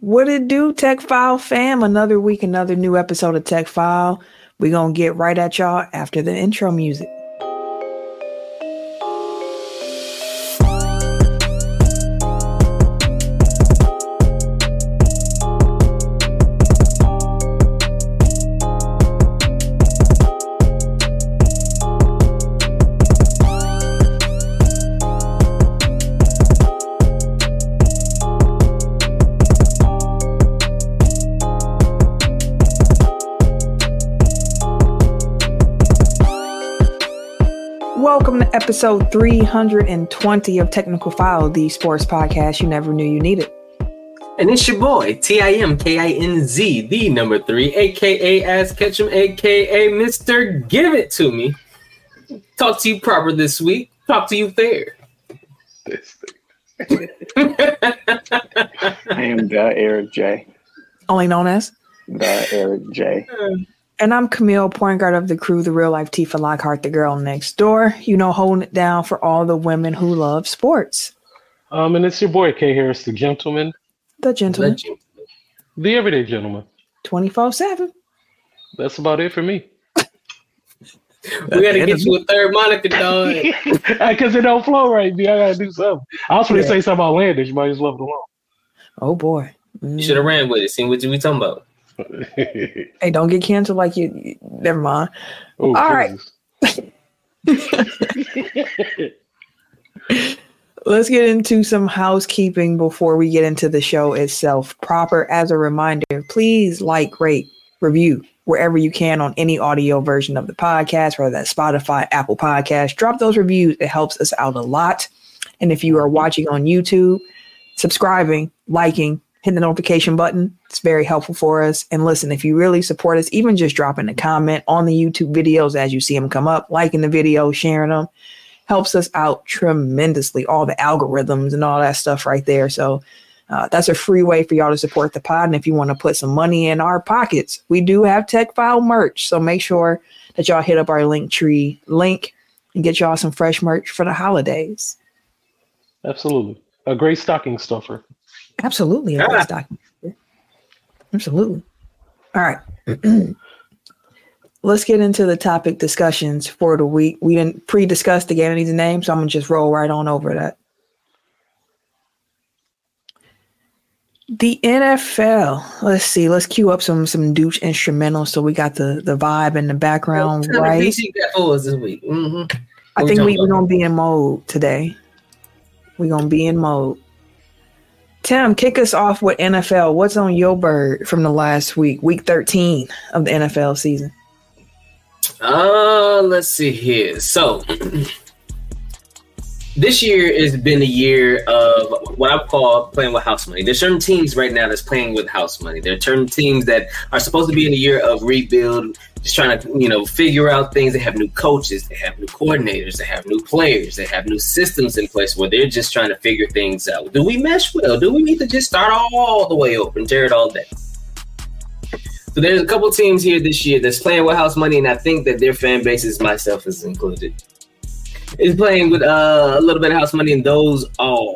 What it do, Teck Foul fam? Another week, another new episode of Teck Foul. we going to get right at y'all after the intro music. Episode 320 of Technical Foul, the sports podcast you never knew you needed. And it's your boy, T I M K I N Z, the number three, aka Ask Ketchum, aka Mr. Give It To Me. Talk to you proper this week. Talk to you fair. This thing. I am the Eric J. Only known as? The Eric J. Uh, And I'm Camille, point guard of the crew, the real life Tifa Lockhart, the girl next door. You know, holding it down for all the women who love sports. Um, and it's your boy K Harris, the gentleman, The gentleman, the everyday gentleman. 24 7. That's about it for me. We gotta get you a third moniker, dog. Because it don't flow right, B. I gotta do something. I was going to Yeah. say something outlandish. You might just love it alone. Oh boy. You should have ran with it. Seen what you we talking about. Hey, don't get canceled like you. you- Never mind. oh, All right. Let's get into some housekeeping before we get into the show itself. Proper as a reminder, please like, rate, review wherever you can on any audio version of the podcast, whether that's Spotify, Apple Podcast. Drop those reviews. It helps us out a lot. And if you are watching on YouTube, subscribing, liking, hitting the notification button, it's very helpful for us. And listen, if you really support us, even just dropping a comment on the YouTube videos as you see them come up, liking the video, sharing them, helps us out tremendously. All the algorithms and all that stuff right there. So uh, that's a free way for y'all to support the pod. And if you want to put some money in our pockets, we do have Teck Foul merch. So make sure that y'all hit up our link tree link and get y'all some fresh merch for the holidays. Absolutely. A great stocking stuffer. Absolutely. a Ah. great. Absolutely. All right. Let's get into the topic discussions for the week. We didn't pre-discuss the game needs name, so I'm gonna just roll right on over that. The NFL. Let's see. Let's cue up some some douche instrumentals so we got the the vibe in the background What kind right. you got for us this week? hmm I think we we, talking we're gonna be in mode today. We're gonna be in mode. Tim, kick us off with NFL. What's on your bird from the last week, week 13 of the NFL season? Uh, let's see here. So, this year has been a year of what I call playing with house money. There's certain teams right now that's playing with house money. There are certain teams that are supposed to be in a year of rebuild, just trying to, you know, figure out things. They have new coaches, they have new coordinators, they have new players, they have new systems in place where they're just trying to figure things out. Do we mesh well? Do we need to just start all the way open, Jared, all day? So there's a couple teams here this year that's playing with house money, and I think that their fan bases, myself is included, is playing with uh, a little bit of house money, and those are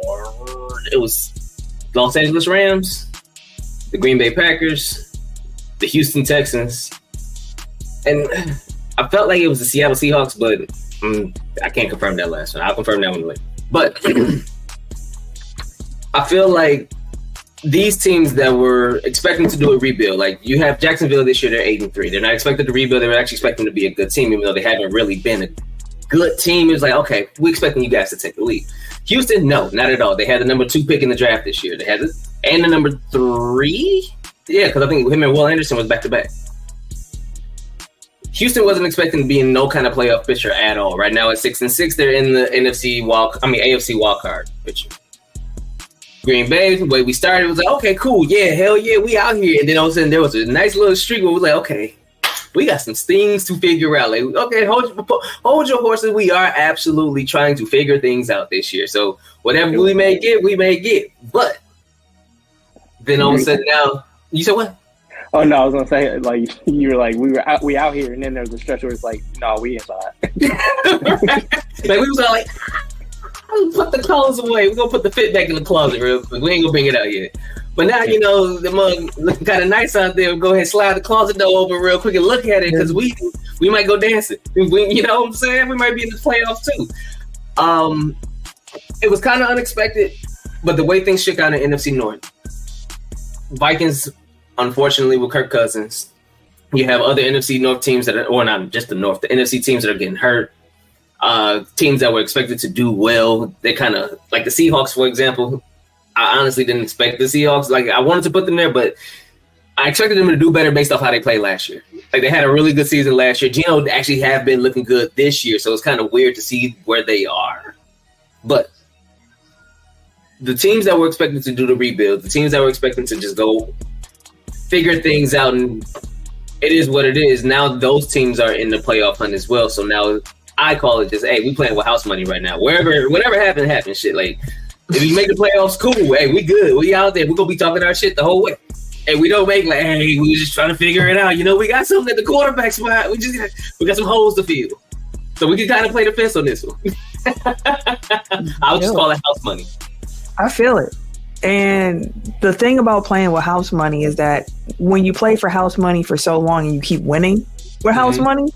it was Los Angeles Rams, the Green Bay Packers, the Houston Texans, and I felt like it was the Seattle Seahawks, but mm, I can't confirm that last one. I'll confirm that one later. But I feel like these teams that were expecting to do a rebuild, like you have Jacksonville this year, they're eight and three. They're not expected to rebuild. They were actually expecting to be a good team, even though they haven't really been a good team. It was like, okay, we're expecting you guys to take the lead. Houston, no, not at all. They had the number two pick in the draft this year. They had it, and the number three, yeah, because I think him and Will Anderson was back to back. Houston wasn't expecting to be in no kind of playoff picture at all. Right now at six and six, they're in the NFC wild, I mean AFC wild card picture. Green Bay, the way we started was like, okay, cool, yeah, hell yeah, we out here. And then all of a sudden there was a nice little streak where we was like, okay, we got some things to figure out. Like, okay, hold hold your horses. We are absolutely trying to figure things out this year. So whatever we may get, we may get. But then all of a sudden now, you said what? Oh no, I was gonna say like you were like we were out, we out here, and then there's a stretch where it's like no, we inside. like we was all like, "I'm gonna put the clothes away. We're gonna put the fit back in the closet real quick. We ain't gonna bring it out yet. But now you know the mug got a nice out there. Go ahead, slide the closet door open real quick and look at it because we we might go dancing. We, you know what I'm saying? We might be in the playoffs too. Um, it was kind of unexpected, but the way things shook out in NFC North, Vikings, unfortunately, with Kirk Cousins, you have other NFC North teams that are, or not just the North, the NFC teams that are getting hurt. Uh, teams that were expected to do well, they kind of like the Seahawks, for example. I honestly didn't expect the Seahawks. Like I wanted to put them there, but I expected them to do better based off how they played last year. Like they had a really good season last year. Geno actually have been looking good this year, so it's kind of weird to see where they are. But the teams that were expecting to do the rebuild, the teams that were expecting to just go figure things out, and it is what it is. Now those teams are in the playoff hunt as well. So now I call it just, hey, we playing with house money right now. Wherever, whatever happens, happens. Shit, like if you make the playoffs, cool. Hey, we good. We out there. We gonna be talking our shit the whole way. And we don't make like, hey, we just trying to figure it out. You know, we got something at the quarterback spot. We just got, we got some holes to fill. So we can kind of play the fence on this one. I'll just call it house money. I feel it. And the thing about playing with house money is that when you play for house money for so long and you keep winning with house Mhm. money,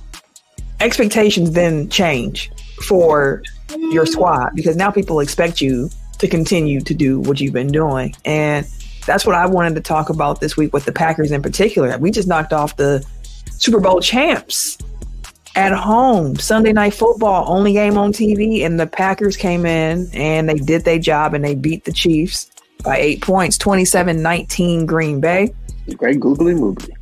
expectations then change for your squad because now people expect you to continue to do what you've been doing. And that's what I wanted to talk about this week with the Packers in particular. We just knocked off the Super Bowl champs at home, Sunday night football, only game on TV, and the Packers came in and they did their job and they beat the Chiefs by eight points, 27-19 Green Bay. Great googly moogly.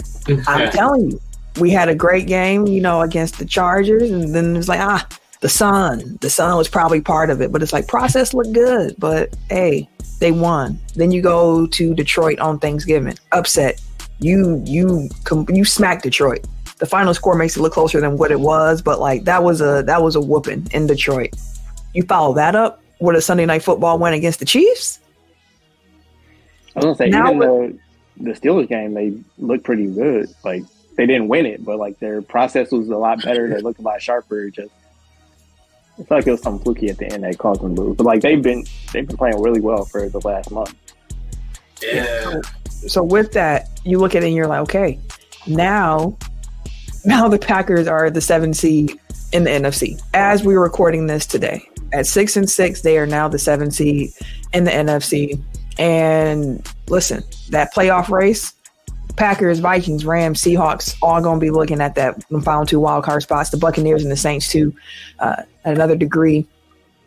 I'm telling you, we had a great game, you know, against the Chargers, and then it's like, ah, the sun. The sun was probably part of it, but it's like process looked good, but hey, they won. Then you go to Detroit on Thanksgiving, upset. You you you smack Detroit. The final score makes it look closer than what it was, but like that was a that was a whooping in Detroit. You follow that up with a Sunday night football win against the Chiefs. I was gonna say Now even the the Steelers game, they looked pretty good. Like they didn't win it, but like their process was a lot better. They looked a lot sharper. Just it's like it was some fluky at the end that caused them to lose. But like they've been they've been playing really well for the last month. Yeah. So with that, you look at it and you're like, okay, now, now the Packers are the seven seed in the NFC. As we're recording this today, at six and six, they are now the seven seed in the NFC. And listen, that playoff race, Packers, Vikings, Rams, Seahawks, all going to be looking at that final two wild card spots. The Buccaneers and the Saints too, uh, at another degree.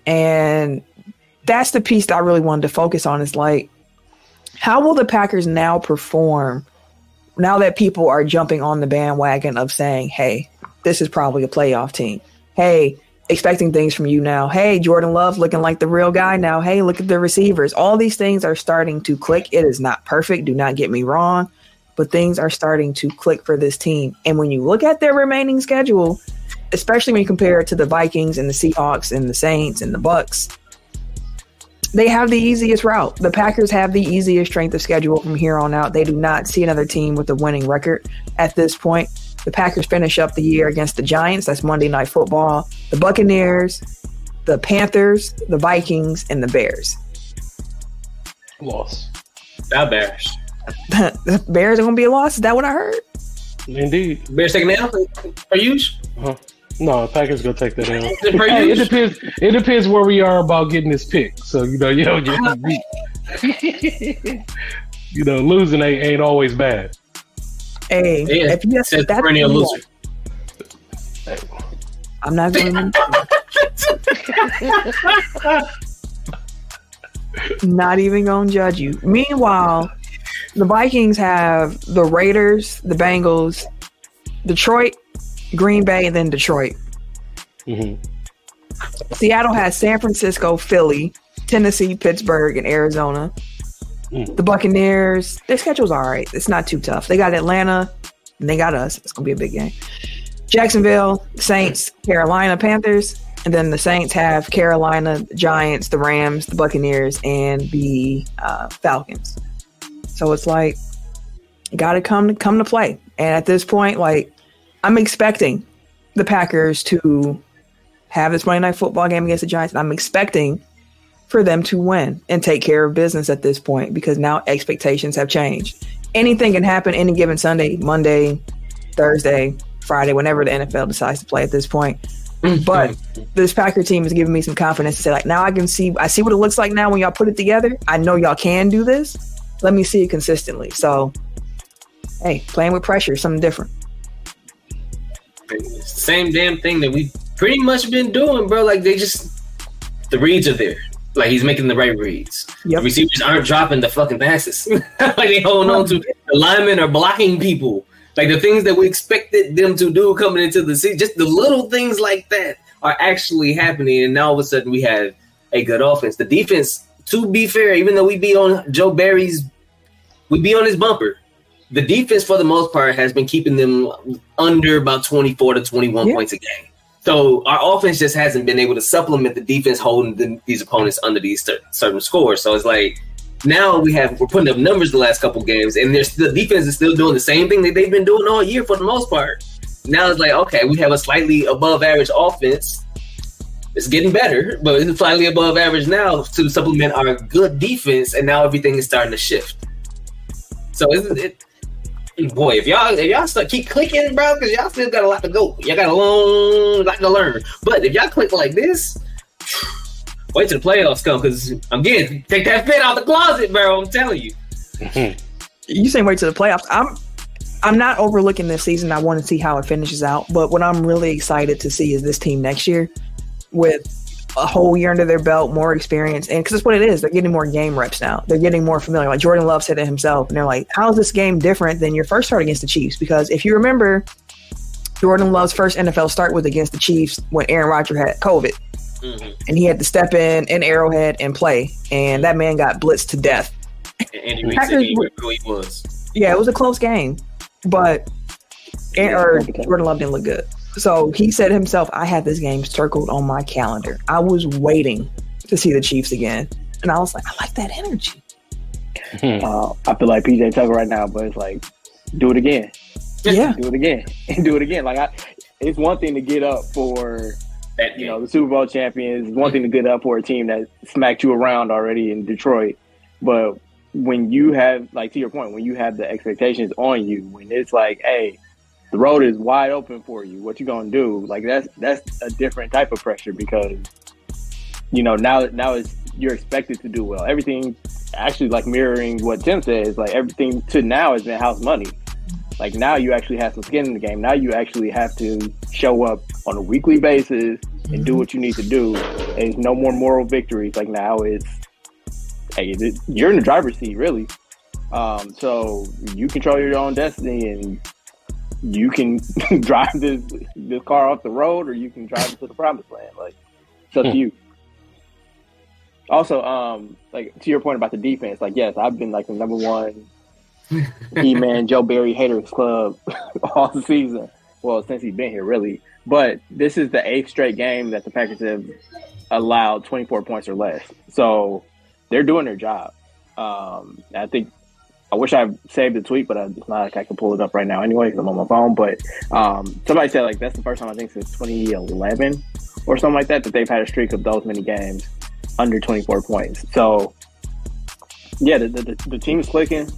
And that's the piece that I really wanted to focus on. Is like how will the Packers now perform now that people are jumping on the bandwagon of saying, hey, this is probably a playoff team? Hey, expecting things from you now. Hey, Jordan Love looking like the real guy now. Hey, look at the receivers. All these things are starting to click. It is not perfect. Do not get me wrong, but things are starting to click for this team. And when you look at their remaining schedule, especially when you compare it to the Vikings and the Seahawks and the Saints and the Bucks, they have the easiest route. The Packers have the easiest strength of schedule from here on out. They do not see another team with a winning record at this point. The Packers finish up the year against the Giants. That's Monday Night Football. The Buccaneers, the Panthers, the Vikings, and the Bears. Loss. That Bears. the Bears are going to be a loss. Is that what I heard? Indeed. Bears taking L for you? Uh-huh. No, Packers gonna take that L. For Hey, it depends. It depends where we are about getting this pick. So you know, you know, you, you know, losing ain't, ain't always bad. Hey, Yeah, if you Says that's perennial loser. want. I'm not going to. not even going to judge you. Meanwhile, the Vikings have the Raiders, the Bengals, Detroit, Green Bay, and then Detroit. hmm Seattle has San Francisco, Philly, Tennessee, Pittsburgh, and Arizona. Mm. The Buccaneers, their schedule's all right. It's not too tough. They got Atlanta, and they got us. It's gonna be a big game. Jacksonville, Saints, Carolina Panthers, and then the Saints have Carolina, Giants, the Rams, the Buccaneers, and the uh, Falcons. So it's like got to come to come to play. And at this point, like I'm expecting the Packers to have this Monday Night Football game against the Giants. I'm expecting for them to win and take care of business at this point because now expectations have changed. Anything can happen any given Sunday, Monday, Thursday, Friday, whenever the NFL decides to play at this point. Mm-hmm. But this Packer team is giving me some confidence to say, like, now I can see, I see what it looks like now when y'all put it together. I know y'all can do this. Let me see it consistently. So, hey, playing with pressure something different. Same damn thing that we pretty much been doing, bro. Like they just the reads are there. Like he's making the right reads. Yep. The receivers aren't dropping the fucking passes. like they holding on to the linemen are blocking people. Like the things that we expected them to do coming into the season, just the little things like that are actually happening. And now all of a sudden we have a good offense. The defense, to be fair, even though we be on Joe Barry's, we be on his bumper. The defense, for the most part, has been keeping them under about twenty four to twenty one Yeah. points a game. So our offense just hasn't been able to supplement the defense holding the, these opponents under these cer- certain scores. So it's like now we have we're putting up numbers the last couple games, and there's the defense is still doing the same thing that they've been doing all year for the most part. Now it's like okay, we have a slightly above average offense. It's getting better, but it's slightly above average now to supplement our good defense, and now everything is starting to shift. So it boy, if y'all if y'all start keep clicking, bro, because y'all still got a lot to go. Y'all got a long lot to learn. But if y'all click like this, wait till the playoffs come. Because I'm getting take that fit out the closet, bro. I'm telling you. You saying wait to the playoffs? I'm I'm not overlooking this season. I want to see how it finishes out. But what I'm really excited to see is this team next year with a whole year under their belt, more experience, and because that's what it is. They're getting more game reps now. They're getting more familiar. Like Jordan Love said it himself, and they're like, "How is this game different than your first start against the Chiefs?" Because if you remember, Jordan Love's first NFL start was against the Chiefs when Aaron Rodgers had COVID, mm-hmm. and he had to step in in Arrowhead and play, and that man got blitzed to death. And Andy Reid Packers said he who he was. Yeah, it was a close game, but Aaron, or Jordan Love didn't look good. So he said himself, "I had this game circled on my calendar. I was waiting to see the Chiefs again." And I was like, I like that energy. Uh, I feel like PJ Tucker right now, but it's like, do it again, Yeah. do it again, and do it again. Like I, it's one thing to get up for That you know the Super Bowl champions. It's one thing to get up for a team that smacked you around already in Detroit, but when you have like to your point, when you have the expectations on you, when it's like, hey, the road is wide open for you. What you gonna do? Like that's that's a different type of pressure because you know now now it's you're expected to do well. Everything actually like mirroring what Tim says, like everything to now has been house money. Like now you actually have some skin in the game. Now you actually have to show up on a weekly basis and do what you need to do. There's no more moral victories. Like now it's hey, you're in the driver's seat really. Um, so you control your own destiny and you can drive this this car off the road or you can drive it to the promised land. Like it's up to you. Also, um, like to your point about the defense, like yes, I've been like the number one he man Joe Barry haters club all season. Well, since he's been here, really. But this is the eighth straight game that the Packers have allowed 24 points or less. So they're doing their job. Um, I think I wish I saved the tweet, but it's not like I can pull it up right now anyway because I'm on my phone. But um, somebody said like that's the first time I think since 2011 or something like that that they've had a streak of those many games under 24 points. So yeah, the, the, the team is clicking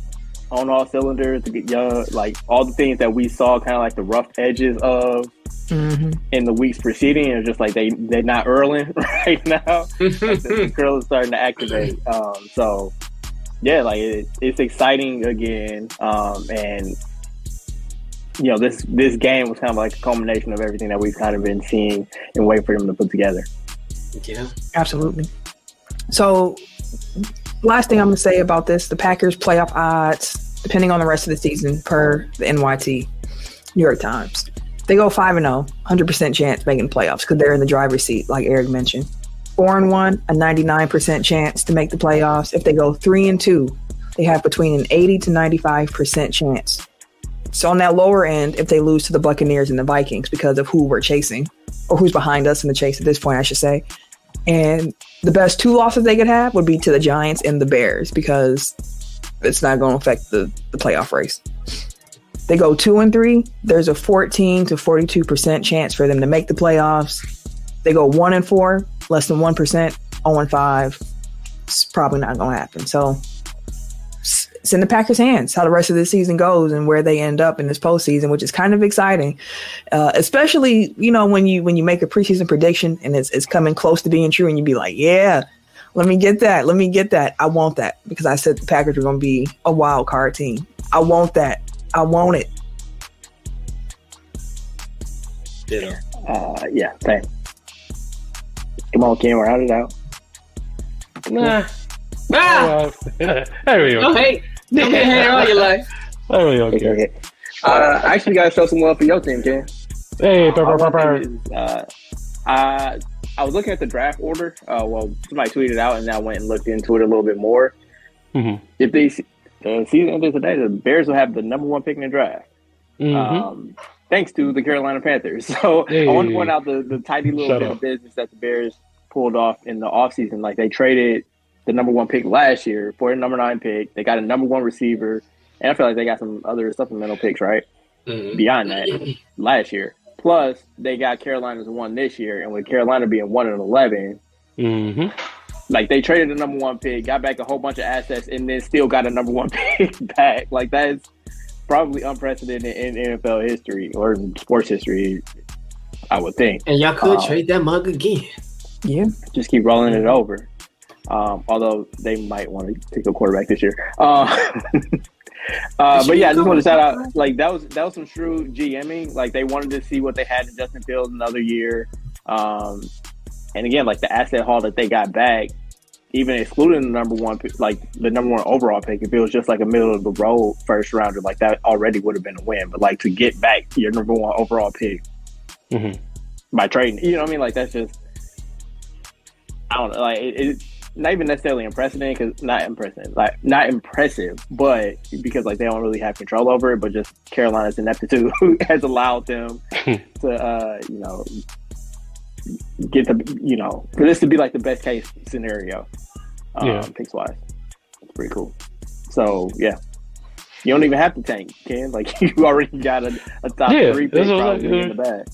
on all cylinders. The young, like all the things that we saw, kind of like the rough edges of hmm in the weeks preceding, are just like they they're not earling right now. the curl is starting to activate. Um, so yeah, like it, it's exciting again. Um, and you know this this game was kind of like a culmination of everything that we've kind of been seeing and waiting for them to put together. yeah. Absolutely. So, last thing I'm going to say about this the Packers playoff odds, depending on the rest of the season, per the NYT, New York Times. They go 5 and 0, 100% chance making the playoffs because they're in the driver's seat, like Eric mentioned. 4 and 1, a 99% chance to make the playoffs. If they go 3 and 2, they have between an 80 to 95% chance. So, on that lower end, if they lose to the Buccaneers and the Vikings because of who we're chasing, or who's behind us in the chase at this point, I should say. And the best two losses they could have would be to the Giants and the Bears because it's not going to affect the, the playoff race. They go two and three, there's a 14 to 42% chance for them to make the playoffs. They go one and four, less than 1%, 0 and five, it's probably not going to happen. So s- it's in the Packers' hands how the rest of the season goes and where they end up in this postseason, which is kind of exciting, uh, especially you know when you when you make a preseason prediction and it's, it's coming close to being true, and you'd be like, yeah. Let me get that. Let me get that. I want that because I said the Packers are going to be a wild card team. I want that. I want it. Ditto. Uh, yeah, same. Come on, Ken, round it out. Nah. Ah! Uh, there we No go. hate. No hate all your life. There we go. Okay, Okay. okay. Uh, I actually got to show some love for your team, Ken. Hey, Uh, purr, purr, one purr, thing purr. is, uh, I I was looking at the draft order. Uh, well, somebody tweeted out, and I went and looked into it a little bit more. Mhm. If they the season ended today, the Bears will have the number one pick in the draft. Mhm. Um, thanks to the Carolina Panthers. So I want to point out the, the tiny little Shut bit up. of business that the Bears pulled off in the offseason. Like they traded the number one pick last year for a number nine pick. They got a number one receiver. And I feel like they got some other supplemental picks, right? Mhm. Beyond that, last year. Plus, they got Carolina's one this year. And with Carolina being one and 11, Mhm. like they traded the number one pick, got back a whole bunch of assets, and then still got a number one pick back. Like that's probably unprecedented in NFL history or sports history. I would think. And y'all could Uh, trade that mug again. Yeah. Just keep rolling it over. Um, although they might want to take a quarterback this year. Uh, uh, but yeah, I just want to shout out. Like that was that was some shrewd GMing. Like they wanted to see what they had in Justin Fields another year. Um, and again, like the asset haul that they got back, even excluding the number one, like the number one overall pick, if it was just like a middle of the road first rounder, like that already would have been a win. But like to get back your number one overall pick Mhm. by trading, you know what I mean? Like that's just, I don't know, like it, it's not even necessarily impressive because not impressive, like not impressive, but because like they don't really have control over it, but just Carolina's ineptitude has allowed them to, uh, you know, get the, you know, for this to be like the best case scenario, um, Yeah. picks wise. It's pretty cool. So yeah. You don't even have to tank, Ken. Like you already got a, a top Yeah, three pick I probably like, in the bag.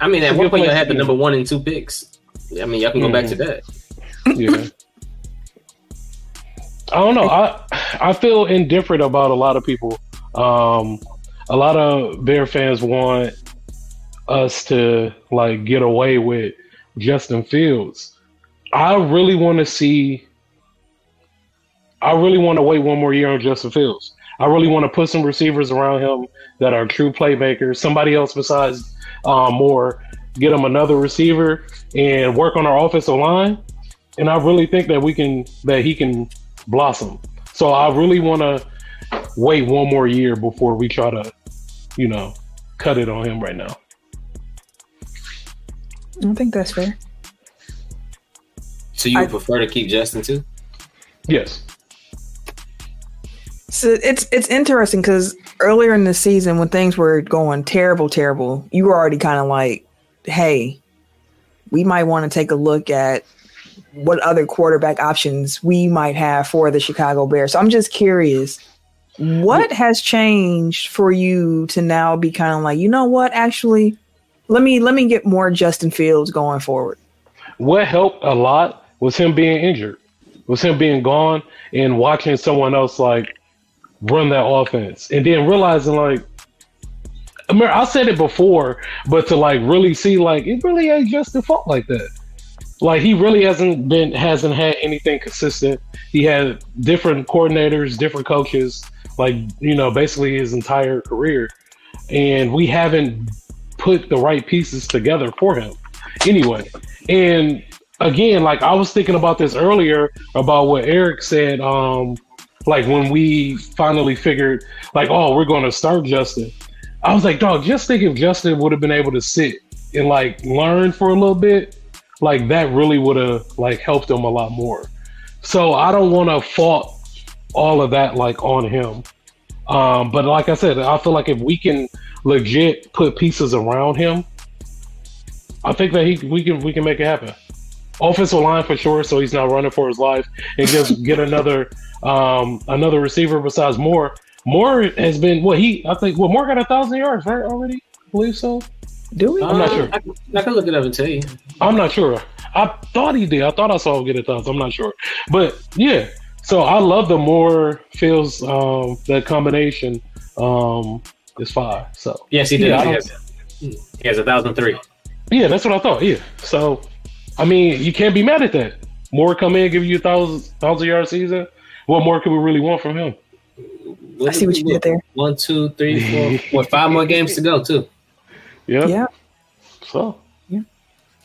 I mean, at one good point, y'all had the number one and two picks. I mean, y'all can go back to that. Yeah. I don't know. I I feel indifferent about a lot of people. Um, a lot of Bear fans want us to like get away with Justin Fields. I really want to see. I really want to wait one more year on Justin Fields. I really want to put some receivers around him that are true playmakers. Somebody else besides um, Moore. Get him another receiver and work on our offensive line and I really think that we can that he can blossom. So I really want to wait one more year before we try to, you know, cut it on him right now. I don't think that's fair. So you I- would prefer to keep Justin too? Yes. So it's it's interesting because earlier in the season when things were going terrible, terrible, you were already kind of like, "Hey, we might want to take a look at what other quarterback options we might have for the Chicago Bears." So I'm just curious, what mm. has changed for you to now be kind of like, you know what, actually, let me let me get more Justin Fields going forward. What helped a lot was him being injured, was him being gone, and watching someone else like run that offense, and then realizing like. I mean, I said it before, but to like really see, like it really ain't just the fault like that. Like he really hasn't been, hasn't had anything consistent. He had different coordinators, different coaches, like you know, basically his entire career, and we haven't put the right pieces together for him. Anyway, and again, like I was thinking about this earlier about what Eric said. Um, like when we finally figured, like, oh, we're going to start Justin. I was like, dog, just think if Justin would have been able to sit and like learn for a little bit, like that really would have like helped him a lot more. So I don't want to fault all of that like on him. Um, but like I said, I feel like if we can legit put pieces around him, I think that he we can we can make it happen. Offensive line for sure, so he's not running for his life, and just get another um, another receiver besides Moore. Moore has been what he I think. Well, Moore got a thousand yards right already. I believe so. Do we? I'm not sure. I, can- I can look it up and tell you. I'm not sure. I thought he did. I thought I saw him get a thousand. I'm not sure. But yeah. So I love the more feels um the combination um is five. So Yes, he did. Yeah, he, has, he has a thousand three. yeah, that's what I thought. Yeah. So I mean you can't be mad at that. More come in, give you a thousand thousand yard season. What more could we really want from him? I see what you did there. One, two, three, four, four, five more games to go too. Yeah. Yeah. So Yeah.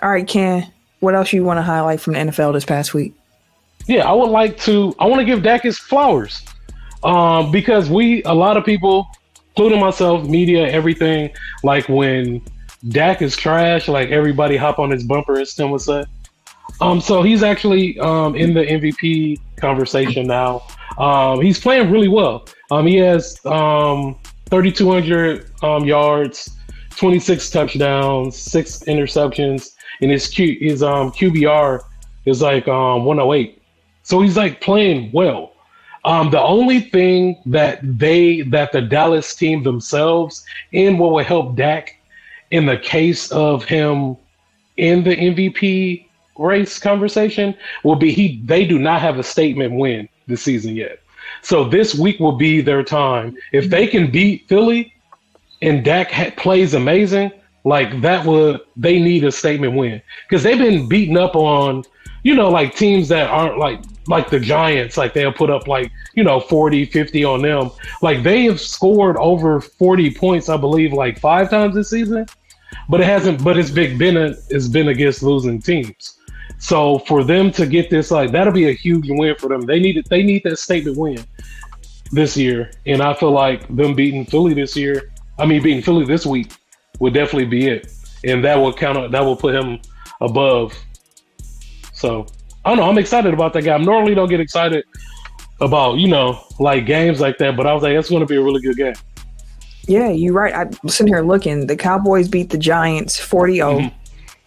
All right, Ken. What else you want to highlight from the NFL this past week? Yeah, I would like to. I want to give Dak his flowers, um, because we a lot of people, including myself, media, everything. Like when Dak is trash, like everybody hop on his bumper, as Tim would say. Um, so he's actually um, in the MVP conversation now. Um, he's playing really well. Um, he has um, 3,200 um, yards, 26 touchdowns, six interceptions, and his Q, his um, QBR is like um, 108. So he's like playing well. Um, the only thing that they that the Dallas team themselves and what would help Dak in the case of him in the MVP race conversation will be he they do not have a statement win this season yet. So this week will be their time. If they can beat Philly and Dak ha- plays amazing, like that would they need a statement win because they've been beaten up on, you know, like teams that aren't like like the Giants, like they'll put up like, you know, 40, 50 on them. Like they have scored over 40 points, I believe, like five times this season. But it hasn't but it's been been a, it's been against losing teams. So for them to get this, like that'll be a huge win for them. They need it. They need that statement win this year, and I feel like them beating Philly this year. I mean, beating Philly this week would definitely be it, and that will count. That will put him above. So I don't know. I'm excited about that game. I normally don't get excited about you know like games like that, but I was like, it's going to be a really good game. Yeah, you're right. I'm sitting here looking. The Cowboys beat the Giants 40 0 Mhm.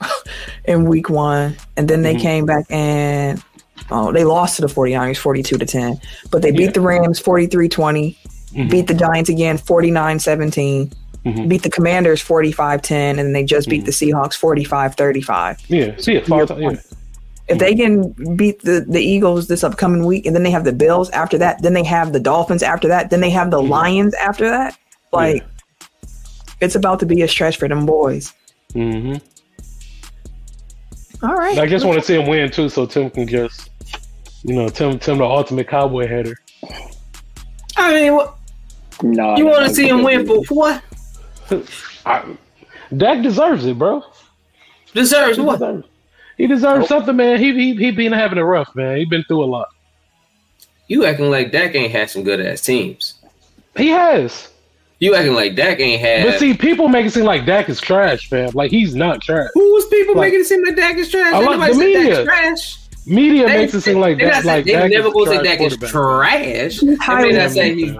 in week one. And then they Mhm. came back and oh, they lost to the 49ers 42 to 10. But they beat Yeah. the Rams 43 20, Mhm. beat the Giants again 49 17, Mhm. beat the Commanders 45 10, and then they just beat Mhm. the Seahawks 45 35. Yeah, see it. Yeah. If they can beat the, the Eagles this upcoming week, and then they have the Bills after that, then they have the Dolphins after that, then they have the. Lions after that, like it's about to be a stretch for them boys. Mm-hmm. All right. I just want to see him win too, so Tim can just, you know, Tim, Tim, the ultimate cowboy header. I mean, what, No, you want to see him win for, for what? I, Dak deserves it, bro. Deserves what? deserves, he deserves something, man. He he he been having a rough, man. He been through a lot. You acting like Dak ain't had some good ass teams. He has, You acting like Dak ain't had. but see, people make it seem like Dak is trash, man. Like he's not trash. who was people like- making it seem like Dak is trash? I like the media. Dak's trash. Media They- makes it seem like they that. not say- Like they Dak never gonna say trash Dak is trash. He's They may highly not say he,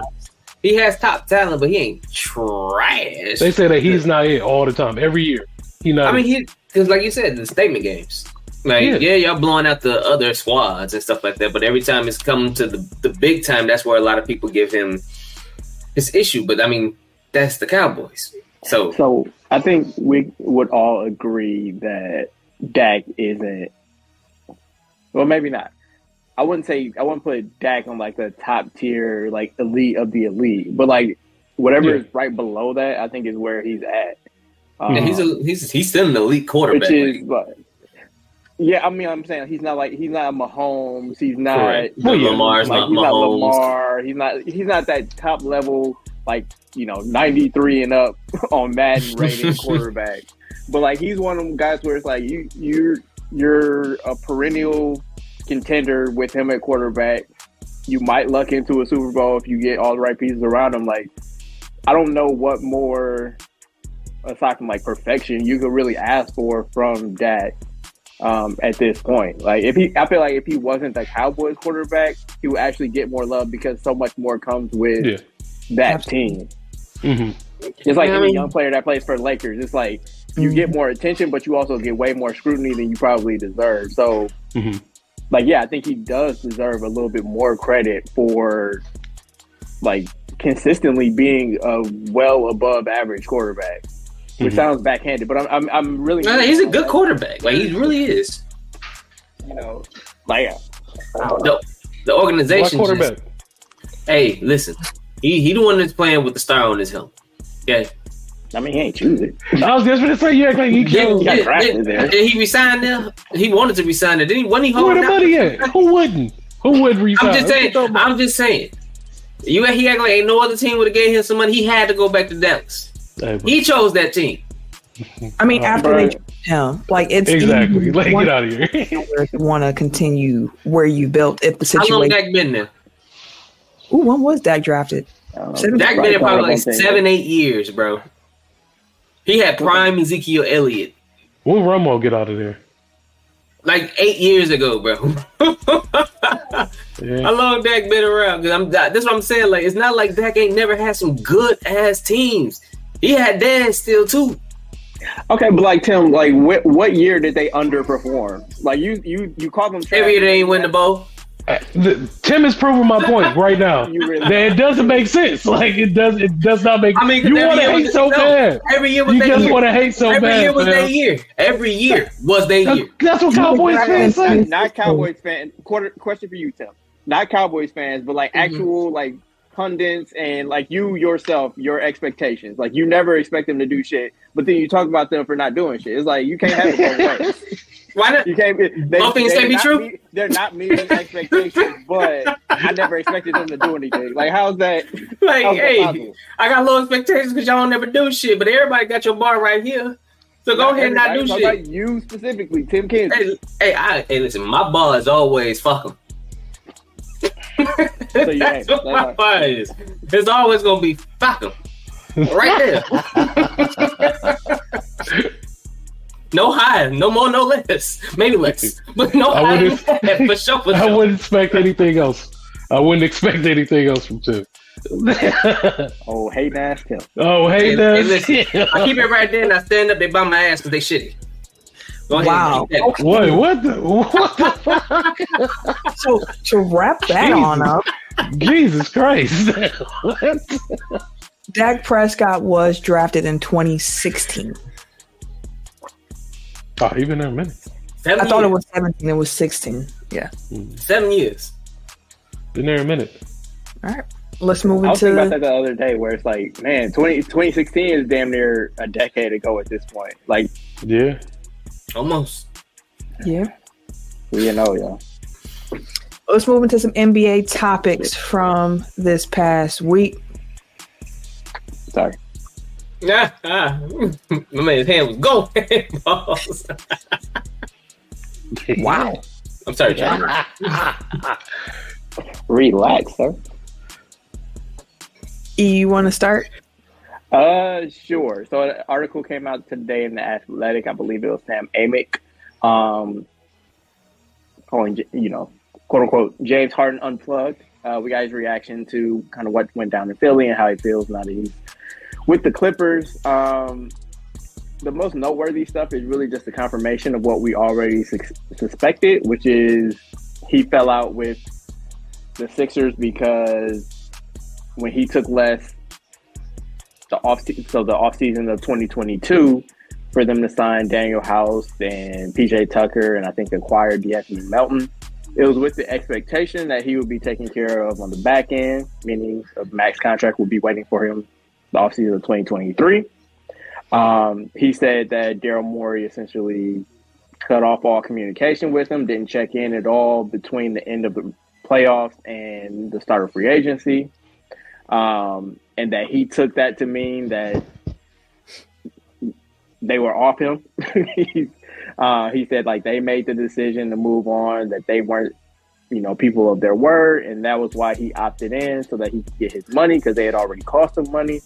he has top talent, but he ain't trash. They say that he's not it all the time, every year. He not. I mean, he because like you said, the statement games. Like, Yeah. yeah. y'all blowing out the other squads and stuff like that, but every time it's come to the, the big time, that's where a lot of people give him his issue. But I mean, that's the Cowboys. So So I think we would all agree that Dak isn't. Well, maybe not. I wouldn't say I wouldn't put Dak on like the top tier, like elite of the elite, but like whatever Yeah. is right below that, I think is where he's at. And um, he's a he's he's still an elite quarterback. which is like, yeah. I mean, I'm saying he's not like he's not Mahomes. He's not Correct. Well, yeah. Lamar's like not he's not Lamar. He's not he's not that top level like you know 93 and up on Madden rated quarterback. But like he's one of them guys where it's like you you're you're a perennial contender with him at quarterback. You might luck into a Super Bowl if you get all the right pieces around him. Like I don't know what more aside from like perfection you could really ask for from Dak um, at this point. Like if he, I feel like if he wasn't the Cowboys quarterback, he would actually get more love because so much more comes with Yeah. that team. hmm It's like Yeah, I any mean- young player that plays for the Lakers. It's like you get more attention, but you also get way more scrutiny than you probably deserve. So, hmm like, yeah, I think he does deserve a little bit more credit for like consistently being a well above average quarterback. Which Mhm. sounds backhanded, but I'm I'm, I'm really Nah, he's a good quarterback. Like he really is. You know, like I The, the Black organization. quarterback. Just, hey, listen. He he the one that's playing with the star on his helmet. Okay. I mean, he ain't choose it. I was just gonna say you act like he Did, chose. got did- drafted did- there. did he resign there? He wanted to resign there. Didn't he? Wasn't he Where holding the out? money at? Who wouldn't? Who would resign? I'm just saying. I'm just saying. You he act like ain't no other team would have gave him some money. He had to go back to Dallas. Hey, but- He chose that team. I mean, Uh, after Right. they drafted him, like it's exactly. Like get out of here. want to continue where you built if the situation. How long. Dak been there? Ooh, when was Dak drafted? I don't know. Seven- Dak been Right, there probably like seven, eight years, bro. He had prime Ezekiel Elliott when Romo get out of there? like eight years ago, bro. Yeah. How long Dak been around? Cause I'm that's what I'm saying. Like it's not like Dak ain't never had some good ass teams. He had Dan still too. Okay, but like Tim, like what what year did they underperform? Like you you you call them Every year they ain't win the bowl. Uh, the- Tim is proving my point right now. Really- that it doesn't make sense. Like it does. It does not make. I mean, you want to hate so no, bad. Every year was You just year. want to hate so Every bad. year was fam. that year. Every year was that year. that's what Cowboys fans not, say. not Cowboys fans. Quarter question for you, Tim. Not Cowboys fans, but like Mhm. actual like pundits and like you yourself, your expectations. Like you never expect them to do shit, but then you talk about them for not doing shit. It's like you can't have it both ways. Why not? You can't. Be, they, Both things they're can't be true? meet- they're not meeting expectations, but I never expected them to do anything. Like how's that? Like, How's hey, possible? I got low expectations because y'all don't never do shit, but everybody got your bar right here. So go ahead and not do shit. About you specifically, Tim Kinsey. Hey, hey, I, hey, listen, my bar is always fuck them. So you That's ain't- what my bar is. It's always gonna be fuck them, right there. no higher, no more, no less. Maybe less, but no I higher. wouldn't- than that, For sure, for I sure. wouldn't expect anything else. I wouldn't expect anything else from Tim. Oh, hey, ass Tim. oh, hey, Hey, that's hey, I keep it right there and I stand up. They buy my ass because they shitty. Go ahead. Wow. keep that. What? What the? What the fuck? So to wrap that on up, Jesus Christ! what? Dak Prescott was drafted in 2016. Oh, he been there a minute. Seven I thought it was 17. It was 16. Yeah. Hmm. seven years. Been there a minute. All right. Let's move I was thinking about that the other day, where it's like, man, 20, 2016 is damn near a decade ago at this point. Like, Yeah. Almost. Yeah. We you know, yo. Let's move into some NBA topics from this past week. Sorry. Ah, ah. My man's hand was going. Balls. Wow. I'm sorry, John. Relax, sir. You want to start? Uh, sure. So an article came out today in the Athletic. I believe it was Sam Amick, um, calling you know, quote unquote, James Harden unplugged. Uh, we got his reaction to kind of what went down in Philly and how he feels now that he's with the Clippers. Um, the most noteworthy stuff is really just a confirmation of what we already sus- suspected, which is he fell out with the Sixers because when he took less the off so the off season of 2022 for them to sign Danuel House and PJ Tucker and I think acquire De'Anthony Melton. It was with the expectation that he would be taken care of on the back end, meaning a max contract would be waiting for him the offseason of 2023. Um, he said that Daryl Morey essentially cut off all communication with him, didn't check in at all between the end of the playoffs and the start of free agency. Um, and that he took that to mean that they were off him. He's, uh, he said like they made the decision to move on, that they weren't, you know, people of their word, and that was why he opted in so that he could get his money because they had already cost him money,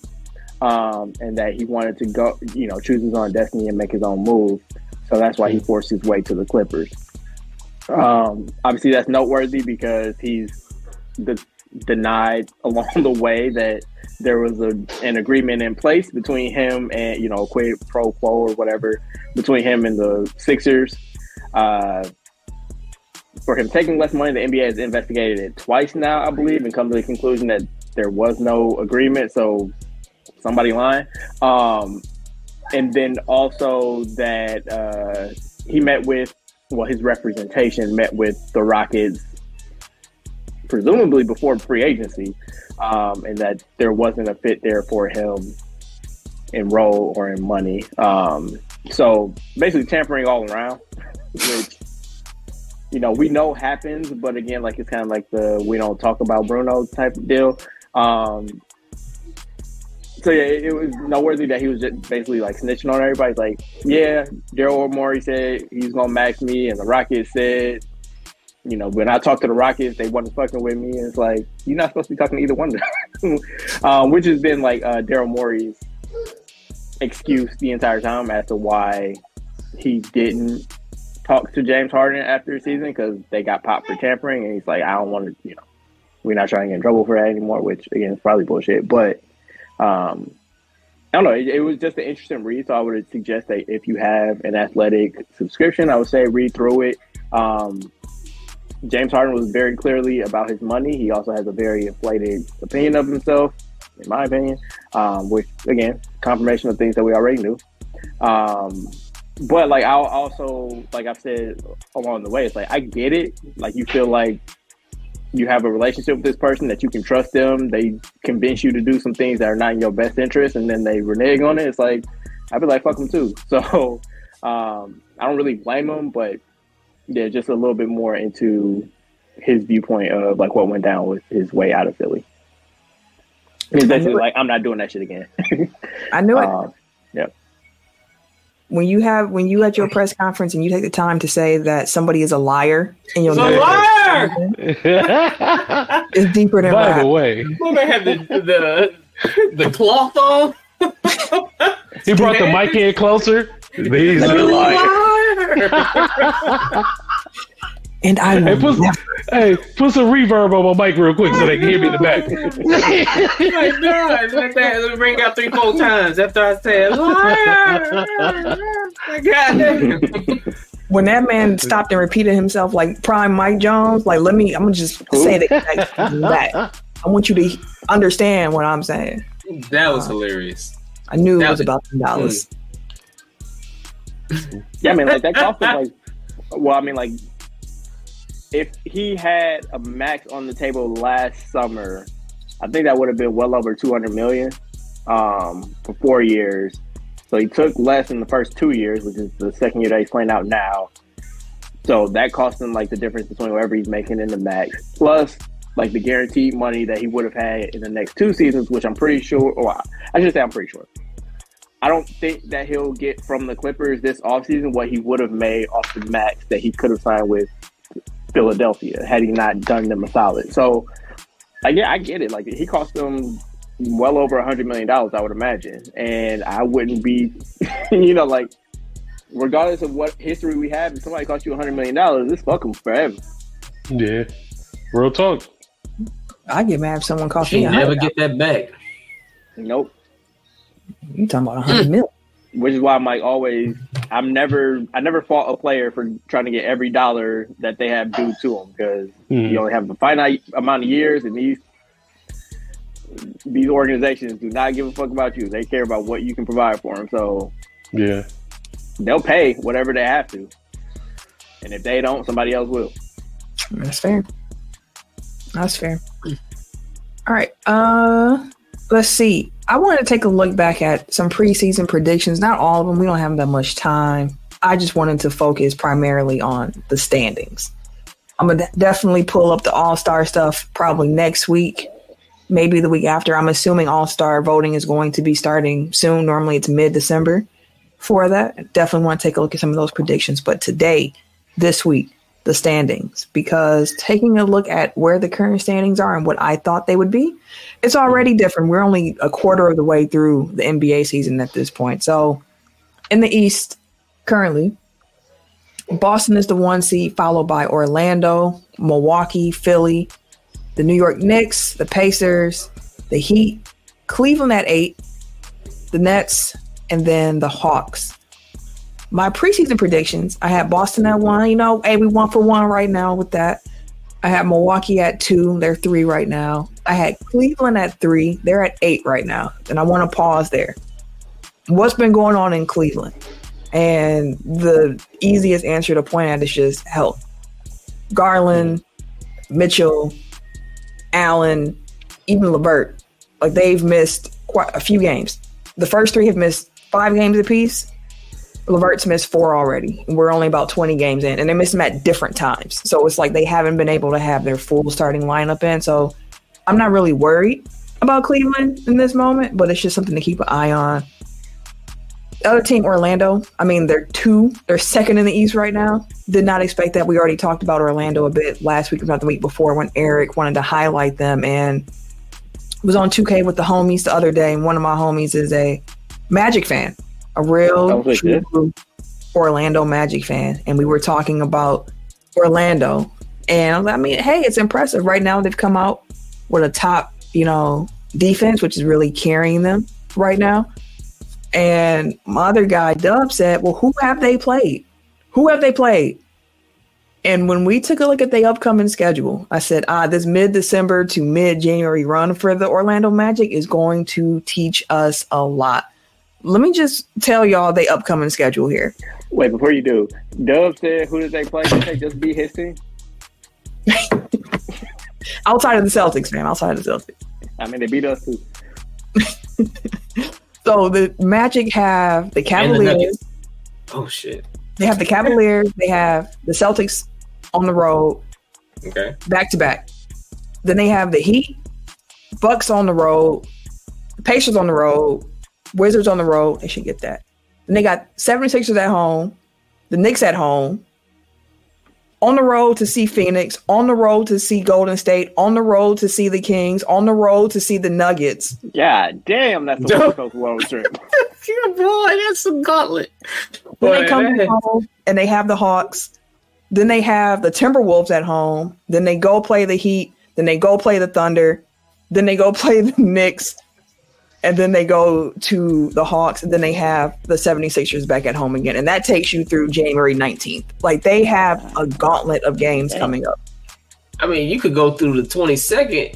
um, and that he wanted to go, you know, choose his own destiny and make his own move. So that's why he forced his way to the Clippers. Um, obviously, that's noteworthy because he's de- denied along the way that there was a, an agreement in place between him and you know quid pro quo or whatever between him and the Sixers. Uh, for him taking less money, the NBA has investigated it twice now, I believe, and come to the conclusion that there was no agreement. So somebody lying. Um, and then also that uh, he met with well, his representation met with the Rockets, presumably before free agency, um, and that there wasn't a fit there for him in role or in money. Um, so basically, tampering all around, which you know we know happens, but again, like it's kind of like the we don't talk about Bruno type of deal. Um, so yeah, it, it was noteworthy that he was just basically like snitching on everybody. Like, yeah, Daryl Morey said he's gonna max me, and the Rockets said, you know, when I talked to the Rockets, they wasn't fucking with me. And it's like you're not supposed to be talking to either one of them, um, which has been like uh, Daryl Morey's excuse the entire time as to why he didn't talk to James Harden after the season because they got popped for tampering, and he's like, I don't want to, you know, we're not trying to get in trouble for that anymore, which again is probably bullshit. But um, I don't know. It, it, was just an interesting read, so I would suggest that if you have an athletic subscription, I would say read through it. Um, James Harden was very clearly about his money. He also has a very inflated opinion of himself, in my opinion, um, which again, confirmation of things that we already knew. Um, but like I'll also, like I've said along the way, it's like I get it. Like you feel like you have a relationship with this person that you can trust them. They convince you to do some things that are not in your best interest, and then they renege on it. It's like I'd be like, fuck them too. So um, I don't really blame them, but yeah, just a little bit more into his viewpoint of like what went down with his way out of Philly. He's basically like, I'm not doing that shit again. I knew it. Um, yep. When you have when you at your press conference and you take the time to say that somebody is a liar and you'll He's a liar! it's deeper than By rap. the way, Well, they have the the the cloth on. he brought the mic in closer. He's a liar. And I Hey, will put, never- hey, put some reverb on my mic real quick so they can hear me in the back. like, no, let that let me ring out three, four times after I said liar. God when that man stopped and repeated himself like prime Mike Jones, like let me I'm gonna just say it like that. I want you to understand what I'm saying. That was hilarious. I knew it That was was- about ten dollars. Mm. Yeah, I mean, like that cost him like. Well, I mean, like if he had a max on the table last summer, I think that would have been well over two hundred million um, for four years. So he took less in the first two years, which is the second year that he's playing out now. So that cost him like the difference between whatever he's making in the max, plus like the guaranteed money that he would have had in the next two seasons, which I'm pretty sure, or I should say I'm pretty sure. I don't think that he'll get from the Clippers this offseason what he would have made off the max that he could have signed with Philadelphia had he not done them a solid. So, like, yeah, I get it. Like, he cost them well over a hundred million dollars, I would imagine, and I wouldn't be, you know, like, regardless of what history we have, if somebody costs you a hundred million dollars, it's fuck them forever. Yeah, real talk. I get mad if someone costs You me a never get that back. Nope. You talking about a hundred mil? Which is why I'm like always, I'm never, I never fought a player for trying to get every dollar that they have due to them because Mhm. you only have a finite amount of years, and these these organizations do not give a fuck about you. They care about what you can provide for them. So Yeah, they'll pay whatever they have to, and if they don't, somebody else will. That's fair. That's fair. All right. Uh let's see. I want to take a look back at some preseason predictions. Not all of them. We don't have that much time. I just wanted to focus primarily on the standings. I'm gonna definitely pull up the All Star stuff probably next week, maybe the week after. I'm assuming All Star voting is going to be starting soon. Normally it's mid December for that. Definitely want to take a look at some of those predictions. But today, this week, the standings because taking a look at where the current standings are and what I thought they would be, it's already different. We're only a quarter of the way through the NBA season at this point. So in the East, currently, Boston is the one seed, followed by Orlando, Milwaukee, Philly, the New York Knicks, the Pacers, the Heat, Cleveland at eight, the Nets, and then the Hawks my preseason predictions, I had Boston at one. You know, hey, we one for one right now with that. I had Milwaukee at two. They're three right now. I had Cleveland at three. They're at eight right now. And I want to pause there. what's been going on in Cleveland? And the easiest answer to point at is just health. Garland, Mitchell, Allen, even Levert, like they've missed quite a few games. The first three have missed five games apiece. Levert's missed four already. We're only about 20 games in, and they missed them at different times. So it's like they haven't been able to have their full starting lineup in. So I'm not really worried about Cleveland in this moment, but it's just something to keep an eye on. The other team, Orlando, I mean, they're two, they're second in the East right now. Did not expect that. We already talked about Orlando a bit last week, about the week before, when Eric wanted to highlight them and was on 2K with the homies the other day. And one of my homies is a Magic fan, a real like true Orlando Magic fan. And we were talking about Orlando. And I mean, hey, it's impressive. Right now, they've come out with a top, you know, defense, which is really carrying them right now. And my other guy, Dub, said, Well, who have they played? Who have they played? And when we took a look at the upcoming schedule, I said, ah, this mid December to mid January run for the Orlando Magic is going to teach us a lot. Let me just tell y'all the upcoming schedule here. Wait, before you do, Dub said, "Who did they play? Did they just beat his team?" Outside of the Celtics, man, outside of the Celtics. I mean, they beat us too. So the Magic have the And the Cavaliers, Oh shit. they have the Cavaliers, they have the Celtics on the road, Okay. back to back. Then they have the Heat, Bucks on the road, Pacers on the road, Wizards on the road. They should get that. Then they got 76ers at home, the Knicks at home, on the road to see Phoenix, on the road to see Golden State, on the road to see the Kings, on the road to see the Nuggets. God damn, that's a Dub. West Coast road trip. Yeah, boy, that's a gauntlet. Then they come that- home and they have the Hawks. Then they have the Timberwolves at home. Then they go play the Heat. Then they go play the Thunder. Then they go play the Knicks. And then they go to the Hawks. And then they have the 76ers back at home again. And that takes you through January 19th. Like they have a gauntlet of games coming up. I mean, you could go through the 22nd,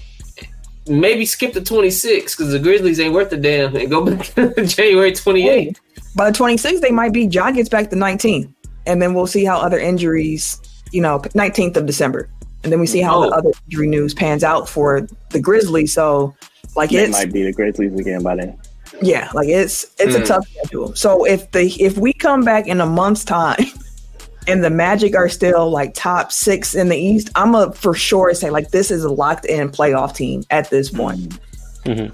maybe skip the 26th because the Grizzlies ain't worth a damn, and go back to January 28th. By the 26th, they might be. Ja gets back the 19th. And then we'll see how other injuries, you know, 19th of December. And then we see how the Oh. other injury news pans out for the Grizzlies. So, like, They it's, might be the Grizzlies again by then. yeah, like it's, it's a Mm. tough schedule. So, if the, if we come back in a month's time and the Magic are still like top six in the East, I'm a for sure say, like, this is a locked in playoff team at this point. Mhm.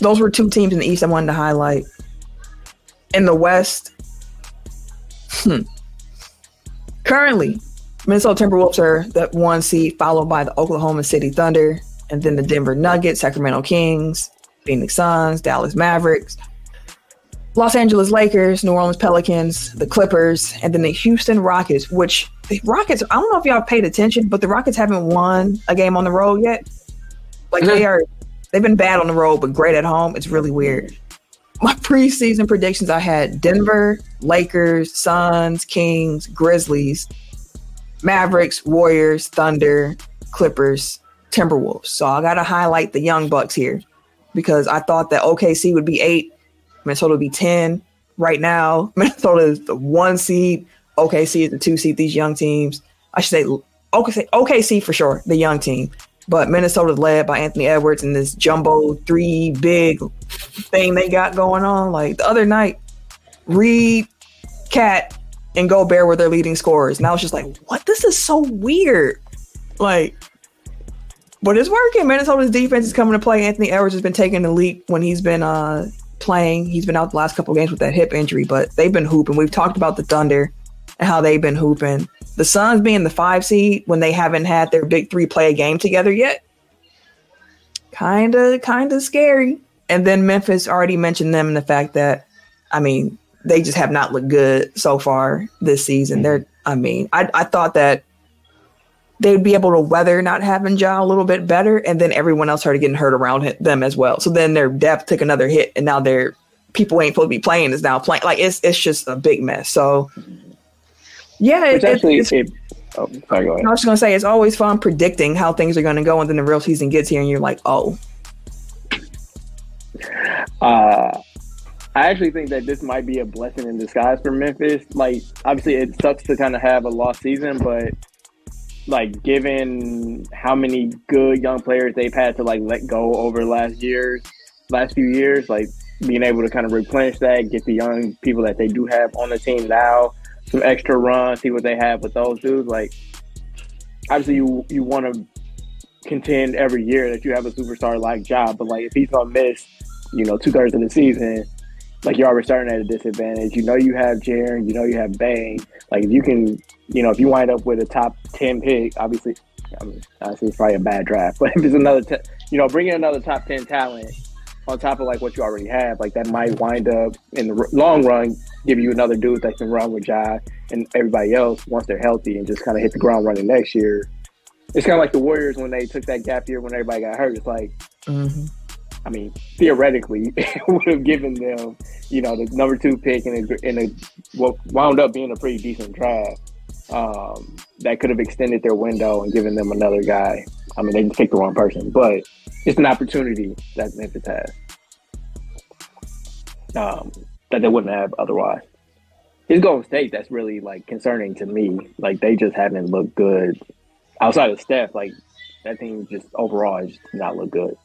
those were two teams in the East I wanted to highlight. In the West, hmm. currently, Minnesota Timberwolves are the one seed, followed by the Oklahoma City Thunder, and then the Denver Nuggets, Sacramento Kings, Phoenix Suns, Dallas Mavericks, Los Angeles Lakers, New Orleans Pelicans, the Clippers, and then the Houston Rockets, which the Rockets, I don't know if y'all paid attention, but the Rockets haven't won a game on the road yet. Like they mm-hmm. are they've been bad on the road, but great at home. It's really weird. My preseason predictions I had Denver, Lakers, Suns, Kings, Grizzlies, Mavericks, Warriors, Thunder, Clippers, Timberwolves. So I got to highlight the Young Bucks here because I thought that OKC would be eight, Minnesota would be 10. Right now, Minnesota is the one seed, OKC is the two seed, these young teams. I should say OKC, OKC for sure, the young team. But Minnesota's led by Anthony Edwards and this jumbo three big thing they got going on. Like the other night, Reid, KAT, and Gobert were their leading scorers. And I was just like, what? This is so weird. Like, but it's working. Minnesota's defense is coming to play. Anthony Edwards has been taking the leap when he's been uh playing. He's been out the last couple games with that hip injury, but they've been hooping. We've talked about the Thunder and how they've been hooping. The Suns being the five seed when they haven't had their big three play a game together yet. Kinda, kinda scary. And then Memphis already mentioned them and the fact that, I mean, they just have not looked good so far this season. They're, I mean, I, I thought that they would be able to weather not having Ja a little bit better, and then everyone else started getting hurt around them as well. So then their depth took another hit, and now their people ain't supposed to be playing is now playing. Like it's it's just a big mess. So yeah, it, actually, it's, it, oh, sorry, go ahead. I was just gonna say it's always fun predicting how things are gonna go, and then the real season gets here, and you're like, oh, Uh, I actually think that this might be a blessing in disguise for Memphis. Like, obviously, it sucks to kind of have a lost season, but like, given how many good young players they've had to like let go over last years, last few years, like being able to kind of replenish that, get the young people that they do have on the team now some extra runs, see what they have with those dudes. Like, obviously, you you want to contend every year that you have a superstar like job, but like if he's gonna miss, you know, two thirds of the season, like you're already starting at a disadvantage. You know you have Jaren, you know you have Bane. Like if you can, you know, if you wind up with a top ten pick, obviously, I mean, honestly, it's probably a bad draft. But if it's another, t- you know, bring in another top ten talent on top of like what you already have, like that might wind up in the r- long run give you another dude that can run with Jai and everybody else once they're healthy and just kind of hit the ground running next year. It's kind of like the Warriors when they took that gap year when everybody got hurt. It's like, Mm-hmm. I mean, theoretically, would have given them, you know, the number two pick in a, in a what wound up being a pretty decent draft. Um, that could have extended their window and given them another guy. I mean, they just picked the wrong person, but it's an opportunity that Memphis has um, that they wouldn't have otherwise. It's Golden State that's really like concerning to me. Like they just haven't looked good outside of Steph. Like that team just overall just not look good.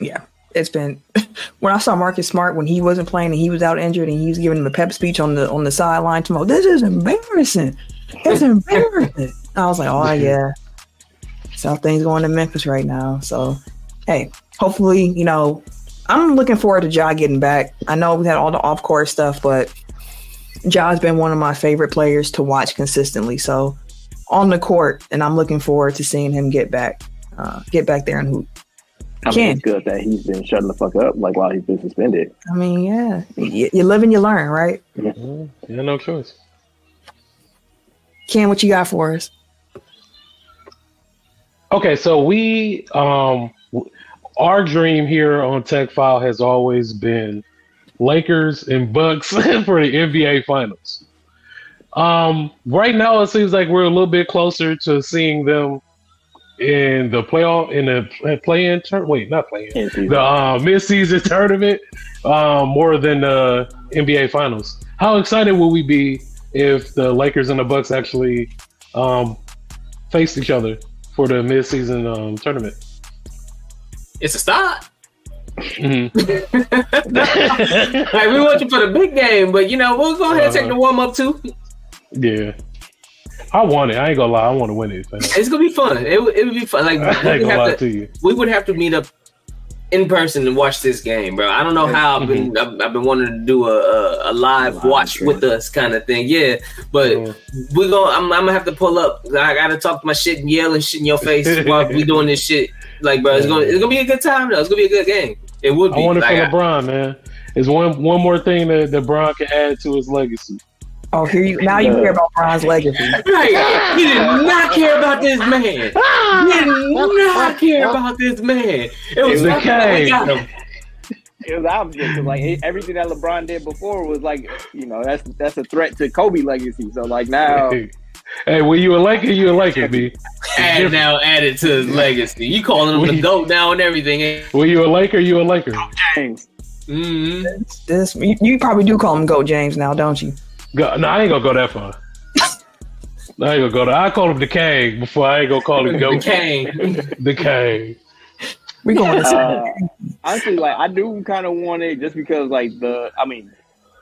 Yeah, it's been when I saw Marcus Smart when he wasn't playing and he was out injured and he was giving him a pep speech on the on the sideline tomorrow. This is embarrassing. It's embarrassing. I was like, oh yeah. So things going to Memphis right now. So hey, hopefully, you know, I'm looking forward to Ja getting back. I know we had all the off court stuff, but Ja's been one of my favorite players to watch consistently. So on the court, and I'm looking forward to seeing him get back, uh, get back there and hoop. I mean, it's good that he's been shutting the fuck up like while he's been suspended. I mean, yeah, you, you live and you learn, right? Yeah, no choice. Ken, what you got for us? Okay, so we um our dream here on Teck Foul has always been Lakers and Bucks for the NBA Finals. Um, right now it seems like we're a little bit closer to seeing them in the playoff in the play-in turn. Wait, not play-in. The uh, mid-season tournament um, more than the NBA Finals. How excited will we be if the Lakers and the Bucks actually um, face each other for the mid-season um, tournament? It's a start. Mhm. Like we want you for the big game, but you know we'll go ahead and take the warm up too. Yeah, I want it. I ain't gonna lie. I want to win it. fam. It's gonna be fun. It, would- it would be fun. Like I we ain't would, gonna lie have to to, you. we would have to meet up in person and watch this game, bro. I don't know how I've been. I've, I've been wanting to do a a, a live Live watch stream. with us kind of thing. Yeah, but Mhm. we're gonna. I'm, I'm gonna have to pull up. I gotta talk my shit and yell and shit in your face while we doing this shit. Like, bro, it's gonna it's gonna be a good time though. It's gonna be a good game. It would I be. want it for Like, I- LeBron, man. It's one one more thing that, that Bron can add to his legacy. Oh, here you now you hear about Bron's legacy. Right. He did not care about this man. He did not care about this man. It was The like, we king. got him. It was obvious. like everything that LeBron did before was like you know that's that's a threat to Kobe legacy. So like now hey, when you a Laker, you a Laker, B. Add now added to his legacy. You calling him the We- goat now and everything. When you a Laker, you a Laker. James, hmm This you, you probably do call him Goat James now, don't you? Go, no, I ain't gonna go that far. I ain't gonna go there. I call him the Kang before I ain't gonna call him The Goat. king. The Kang. We going to uh, honestly like I do kind of want it just because like the I mean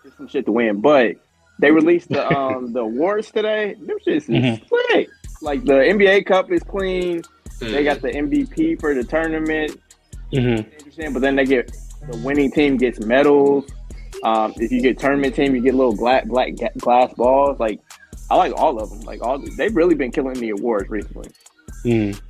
there's some shit to win, but they released the um the awards today. Them shits is Mhm. slick. Like the NBA Cup is clean. Mm. They got the MVP for the tournament. hmm interesting. But then they get the winning team gets medals. Um, if you get tournament team, you get little black black glass balls. Like I like all of them. Like all they've really been killing the awards recently. Mm.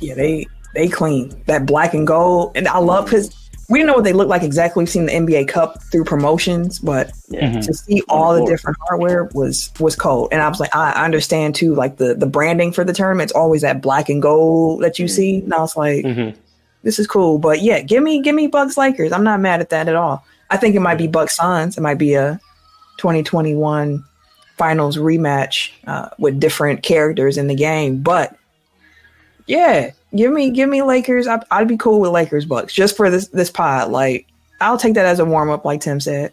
yeah, they they clean that black and gold, and I love because we didn't know what they look like exactly. We've seen the NBA Cup through promotions, but Yeah. Mhm. to see all the different hardware was was cold. And I was like, I I understand too, like the the branding for the tournament. It's always that black and gold that you see. And I was like, hmm this is cool. But yeah, give me give me Bucks Lakers. I'm not mad at that at all. I think it might be Bucks Suns. It might be a 2021 finals rematch uh, with different characters in the game. But yeah, give me give me Lakers. I, I'd be cool with Lakers Bucks just for this this pod. Like I'll take that as a warm up, like Tim said.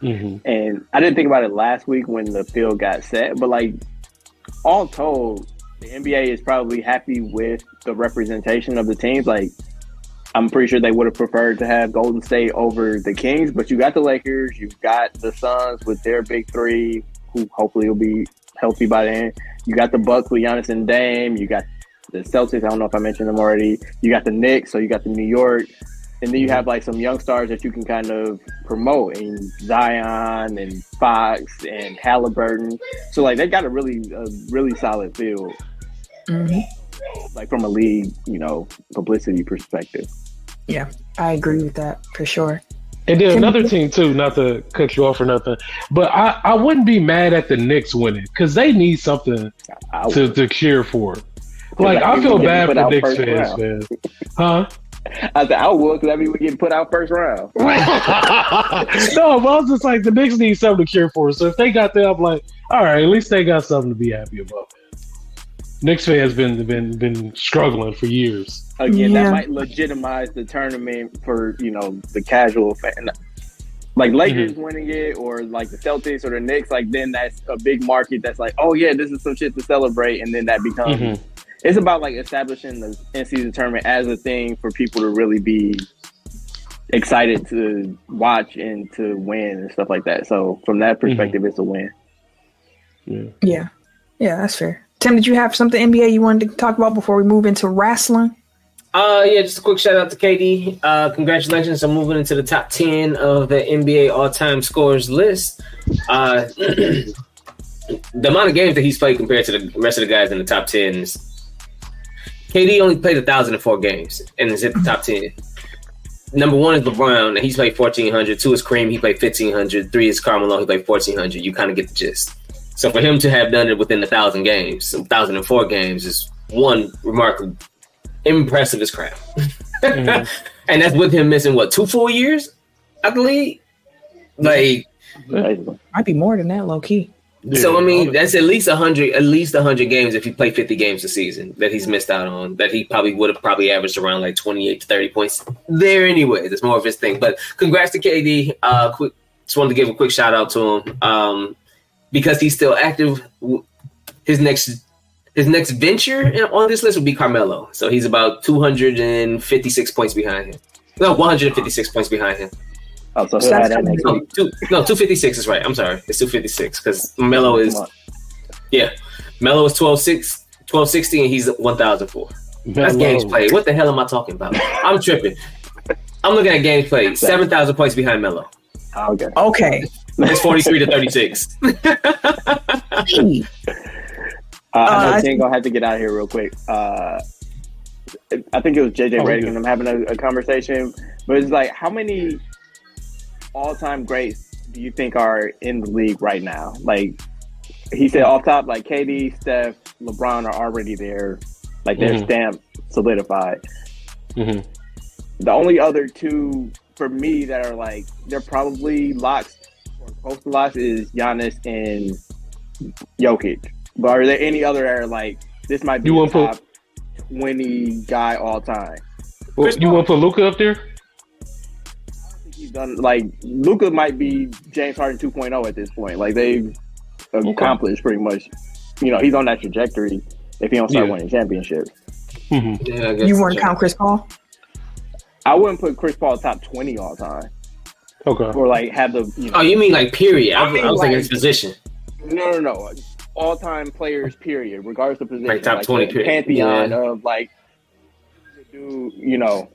hmm And I didn't think about it last week when the field got set, but like all told, the NBA is probably happy with the representation of the teams. Like I'm pretty sure they would have preferred to have Golden State over the Kings, but you got the Lakers, you've got the Suns with their big three, who hopefully will be healthy by then. You got the Bucks with Giannis and Dame. You got the Celtics. I don't know if I mentioned them already. You got the Knicks, so you got the New York, and then you have like some young stars that you can kind of promote, and Zion and Fox and Haliburton. So like they got a really, a really solid field, hmm like from a league, you know, publicity perspective. Yeah, I agree with that for sure. And then another team too, not to cut you off or nothing, but I, I wouldn't be mad at the Knicks winning because they need something to, to cheer for. Like that I feel bad for out Knicks fans, round. man. Huh? I said I would because that means we get put out first round. no, but I was just like the Knicks need something to cheer for. So if they got that, I'm like, all right, at least they got something to be happy about. Knicks fans been been been struggling for years. Again, Yeah. that might legitimize the tournament for you know the casual fan. Like Lakers winning it, or like the Celtics or the Knicks, like then that's a big market. That's like, oh yeah, this is some shit to celebrate, and then that becomes. Mhm. It's about like establishing the in-season tournament as a thing for people to really be excited to watch and to win and stuff like that. So from that perspective, it's a win. Yeah. Yeah, yeah, that's fair. Tim, did you have something NBA you wanted to talk about before we move into wrestling? Uh, yeah, just a quick shout out to KD. Uh, congratulations on moving into the top 10 of the NBA all time scores list. Uh, the amount of games that he's played compared to the rest of the guys in the top 10 is KD only played 1,004 games and is in the top 10. Number one is LeBron, and he's played 1,400. Two is Kareem, he played 1,500. Three is Carmelo, he played 1,400. You kind of get the gist. So for him to have done it within a 1,000 games, a 1,004 games is one remarkable, impressive as crap. Mhm. and that's with him missing what two full years I the league. Like Basically. Might be more than that, low key. so, I mean that's at least hundred, at least hundred games if he played fifty games a season that he's missed out on. That he probably would have probably averaged around like twenty eight to thirty points there anyway. That's more of his thing. But congrats to KD. Uh, quick, just wanted to give a quick shout out to him um, because he's still active. His next. His next venture on this list would be Carmelo. So he's about 256 points behind him. No, 156 points behind him. Oh, so So he'll have that's that next No, two, no, 256 is right. I'm sorry. It's 256 because Melo is, yeah, Melo is 12, 6, 1260 and he's 1004. That's games played. What the hell am I talking about? I'm tripping. I'm looking at games played. 7,000 points behind Melo. Okay. Okay. It's 43 to 36. Uh, Uh, I know I Tim gonna have to get out of here real quick. Uh, I think it was JJ Oh, we Redick and I'm having a, a conversation, but it's like, how many all-time greats do you think are in the league right now? Like he said, off top, like KD, Steph, LeBron are already there, like they're Mhm. stamped, solidified. Mhm. The only other two for me that are like they're probably locks or close to locks is Giannis and Jokic. But are there any other that are like this might be You the wanna put- top twenty guy all time? Well, you want to put Luka up there? I think he's done like Luka might be James Harden 2.0 at this point. Like they've accomplished pretty much. You know, he's on that trajectory if he don't start Yeah. winning championships. hmm Yeah, You so. want to count Chris Paul? I wouldn't put Chris Paul top 20 all time Okay. or like have the you know Oh, you mean like period? I, I mean, I was like- his position. No, no, no. All time players, period, regardless of position. Like top 20 the period. Pantheon Yeah. of like, do you know?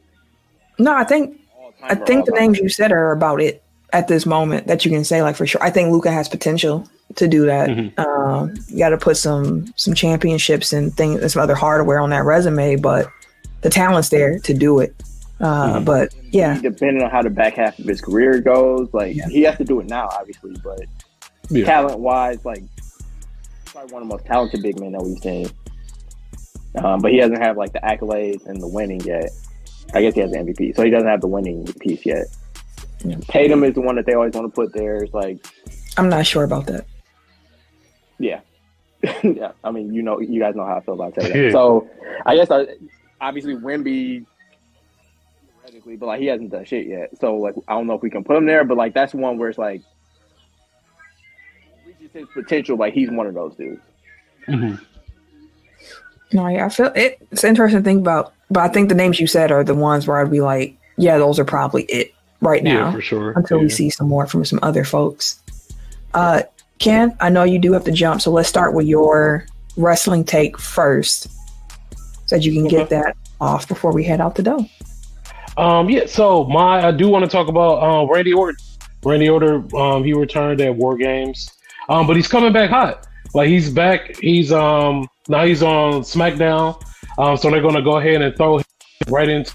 No, I think I think the all-time. names you said are about it at this moment that you can say like for sure. I think Luka has potential to do that. Mhm. Um, you got to put some some championships and things and some other hardware on that resume, but the talent's there to do it. Uh, Mhm. But yeah, Depending on how the back half of his career goes, like Yeah. he has to do it now, obviously, but Yeah. talent wise, like probably one of the most talented big men that we've seen. Um, but he doesn't have like the accolades and the winning yet. I guess he has the MVP, so he doesn't have the winning piece yet. Yeah. Tatum is the one that they always want to put there. It's like, I'm not sure about that. yeah, yeah. I mean, you know, you guys know how I feel about Tatum. So I guess I, obviously Wemby technically, but like he hasn't done shit yet. So like I don't know if we can put him there, but like that's one where it's like reaches his potential. Like he's one of those dudes. Mm-hmm. No, yeah, I feel it, it's interesting to think about, but I think the names you said are the ones where I'd be like, yeah, those are probably it right now Yeah, for sure. until we see some more from some other folks. Uh, Ken, I know you do have to jump, so let's start with your wrestling take first, so that you can get that off before we head out the door. Um, yeah. So my, I do want to talk about um, Randy Orton. Randy Orton, um, he returned at War Games, um, but he's coming back hot. Like he's back. He's um now he's on SmackDown. Um, so they're gonna go ahead and throw him right into.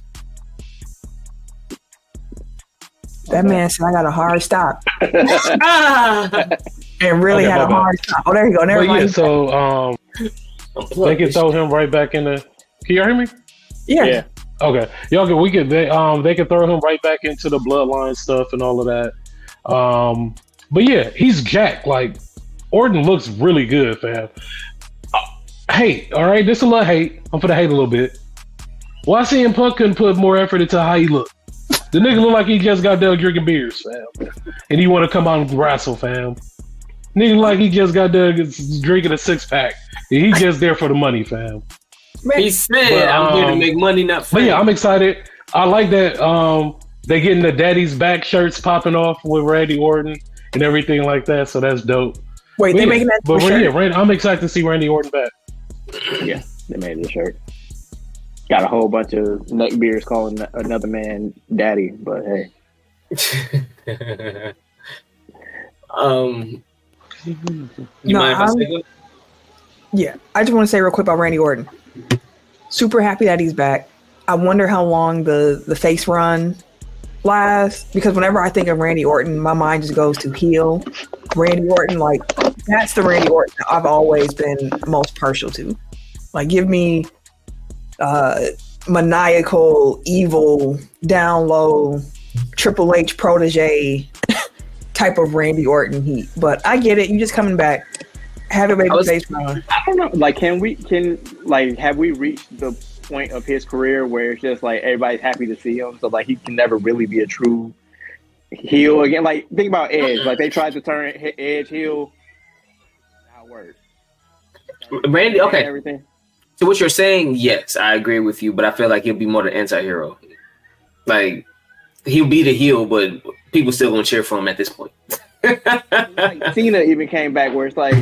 That man said I got a hard stop and really Okay, had a bad. hard stop. Oh, there you go. Never But yeah, so um, they can throw him right back in the. Can you hear me? yeah. Yeah. Okay, y'all can we could they um they could throw him right back into the bloodline stuff and all of that. Um, but yeah, he's Jack. Like Orton looks really good, fam. Uh, hate, all right, this a little hate. I'm gonna hate a little bit. Why CM Punk couldn't put more effort into how he look? The nigga look like he just got done drinking beers, fam, and he want to come out and wrestle, fam. Nigga like he just got done drinking a six pack. He just there for the money, fam. Man, He said, But, "I'm here to um, make money, not But fame." yeah, I'm excited. I like that. Um, they getting the daddy's back shirts popping off with Randy Orton and everything like that. So that's dope. Wait, they yeah, making that but for yeah. Randy, I'm excited to see Randy Orton back. Yeah, they made the shirt. Got a whole bunch of neckbeards calling another man daddy, but hey, um, you No, mind if I say? Yeah, I just want to say real quick about Randy Orton. Super happy that he's back. I wonder how long the the face run lasts because whenever I think of Randy Orton, my mind just goes to heel. Randy Orton, like that's the Randy Orton I've always been most partial to. Like, give me uh, maniacal, evil, down low, Triple H protege type of Randy Orton heat. But I get it. You're just coming back. Have it baby I was- face run. I don't know. Like, can we can like have we reached the point of his career where it's just like everybody's happy to see him, so like he can never really be a true heel again? Like, think about Edge. Like they tried to turn H- Edge heel. Not work. Randy. Okay, Everything. so what you're saying? Yes, I agree with you, but I feel like he'll be more the anti-hero. Like he'll be the heel, but people still gonna cheer for him at this point. like Cena even came back where it's like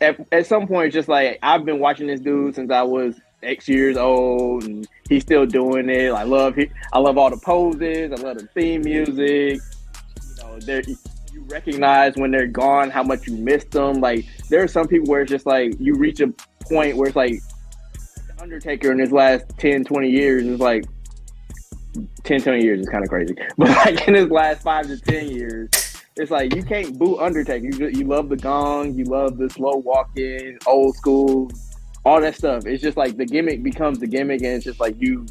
at, at some point just like I've been watching this dude since I was X years old and he's still doing it. I love he, I love all the poses, I love the theme music. You know, there you recognize when they're gone how much you missed them. Like there are some people where it's just like you reach a point where it's like Undertaker in his last 10, 20 years is like 10, 20 years is kind of crazy. But like in his last five to 10 years, it's like you can't boo Undertaker. You, you love the gong, you love the slow walking, old school, all that stuff. It's just like the gimmick becomes the gimmick, and it's just like you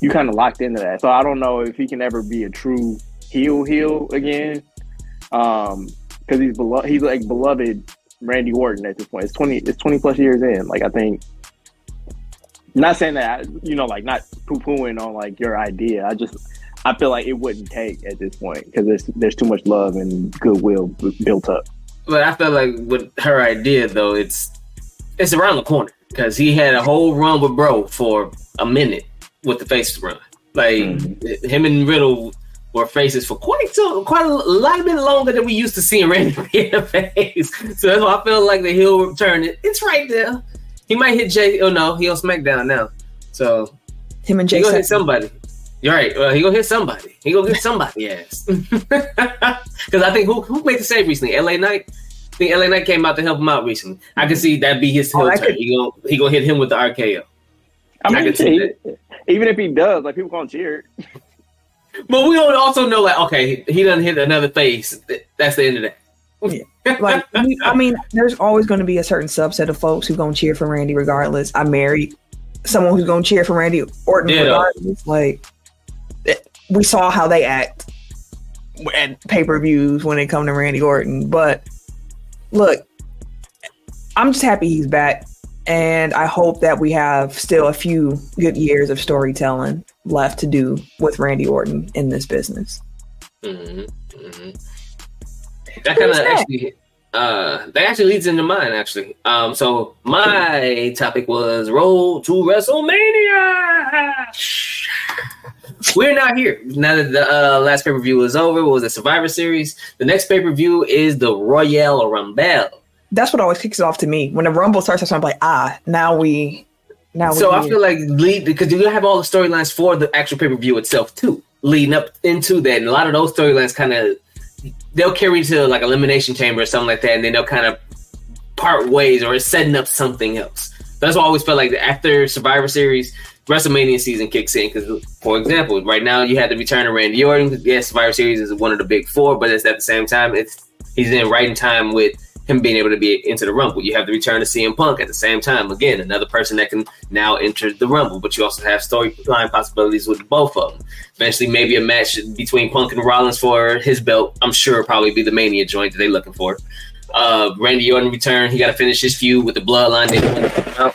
you kind of locked into that. So I don't know if he can ever be a true heel heel again, um, because he's beloved. He's like beloved Randy Orton at this point. It's twenty. It's twenty plus years in. Like I think. Not saying that you know, like not poo pooing on like your idea. I just I feel like it wouldn't take at this point because there's there's too much love and goodwill b- built up. But I feel like with her idea though, it's it's around the corner because he had a whole run with Bro for a minute with the face run. Like mm-hmm. him and Riddle were faces for quite so quite a lot bit longer than we used to seeing Randy be a face. So that's why I feel like the heel return. It, it's right there. He might hit Jey. Oh no, he on SmackDown now. So Him and he Jey gonna hit somebody. You're right. Well, he gonna hit somebody. He gonna hit somebody ass. Because I think who who made the save recently? L.A. Knight. I think L.A. Knight came out to help him out recently. I can see that be his Oh, heel that turn. could- He gonna he gonna hit him with the RKO. I I mean, can see he- even if he does, like people gonna cheer. But we don't also know like okay, he doesn't hit another face. That's the end of that. Yeah. like we- I mean, there's always going to be a certain subset of folks who going to cheer for Randy regardless. I married someone who's going to cheer for Randy Orton Yeah. regardless. Like it- we saw how they act at pay per views when it come to Randy Orton. But look, I'm just happy he's back, and I hope that we have still a few good years of storytelling left to do with Randy Orton in this business. hmm hmm That kind of actually, uh, that actually leads into mine. Actually, um, so my topic was roll to WrestleMania. We're not here now that the uh, last pay per view was over. What was the Survivor Series? The next pay per view is the Royal Rumble. That's what always kicks it off to me. When the Rumble starts, I'm like, ah, now we, now we. So I feel like lead because you have all the storylines for the actual pay per view itself too, leading up into that, and a lot of those storylines kind of they'll carry to like elimination chamber or something like that, and then they'll kind of part ways or it's setting up something else. That's why I always felt like after Survivor Series, WrestleMania season kicks in because, for example, right now you had the return of Randy Orton. Yes, Survivor Series is one of the big four, but it's at the same time it's he's in right in time with him being able to be into the Rumble. You have the return of CM Punk at the same time. Again, another person that can now enter the Rumble, but you also have storyline possibilities with both of them. Eventually, maybe a match between Punk and Rollins for his belt. I'm sure probably be the Mania joint that they're looking for. Uh, Randy Orton return. He got to finish his feud with the Bloodline. They don't want to.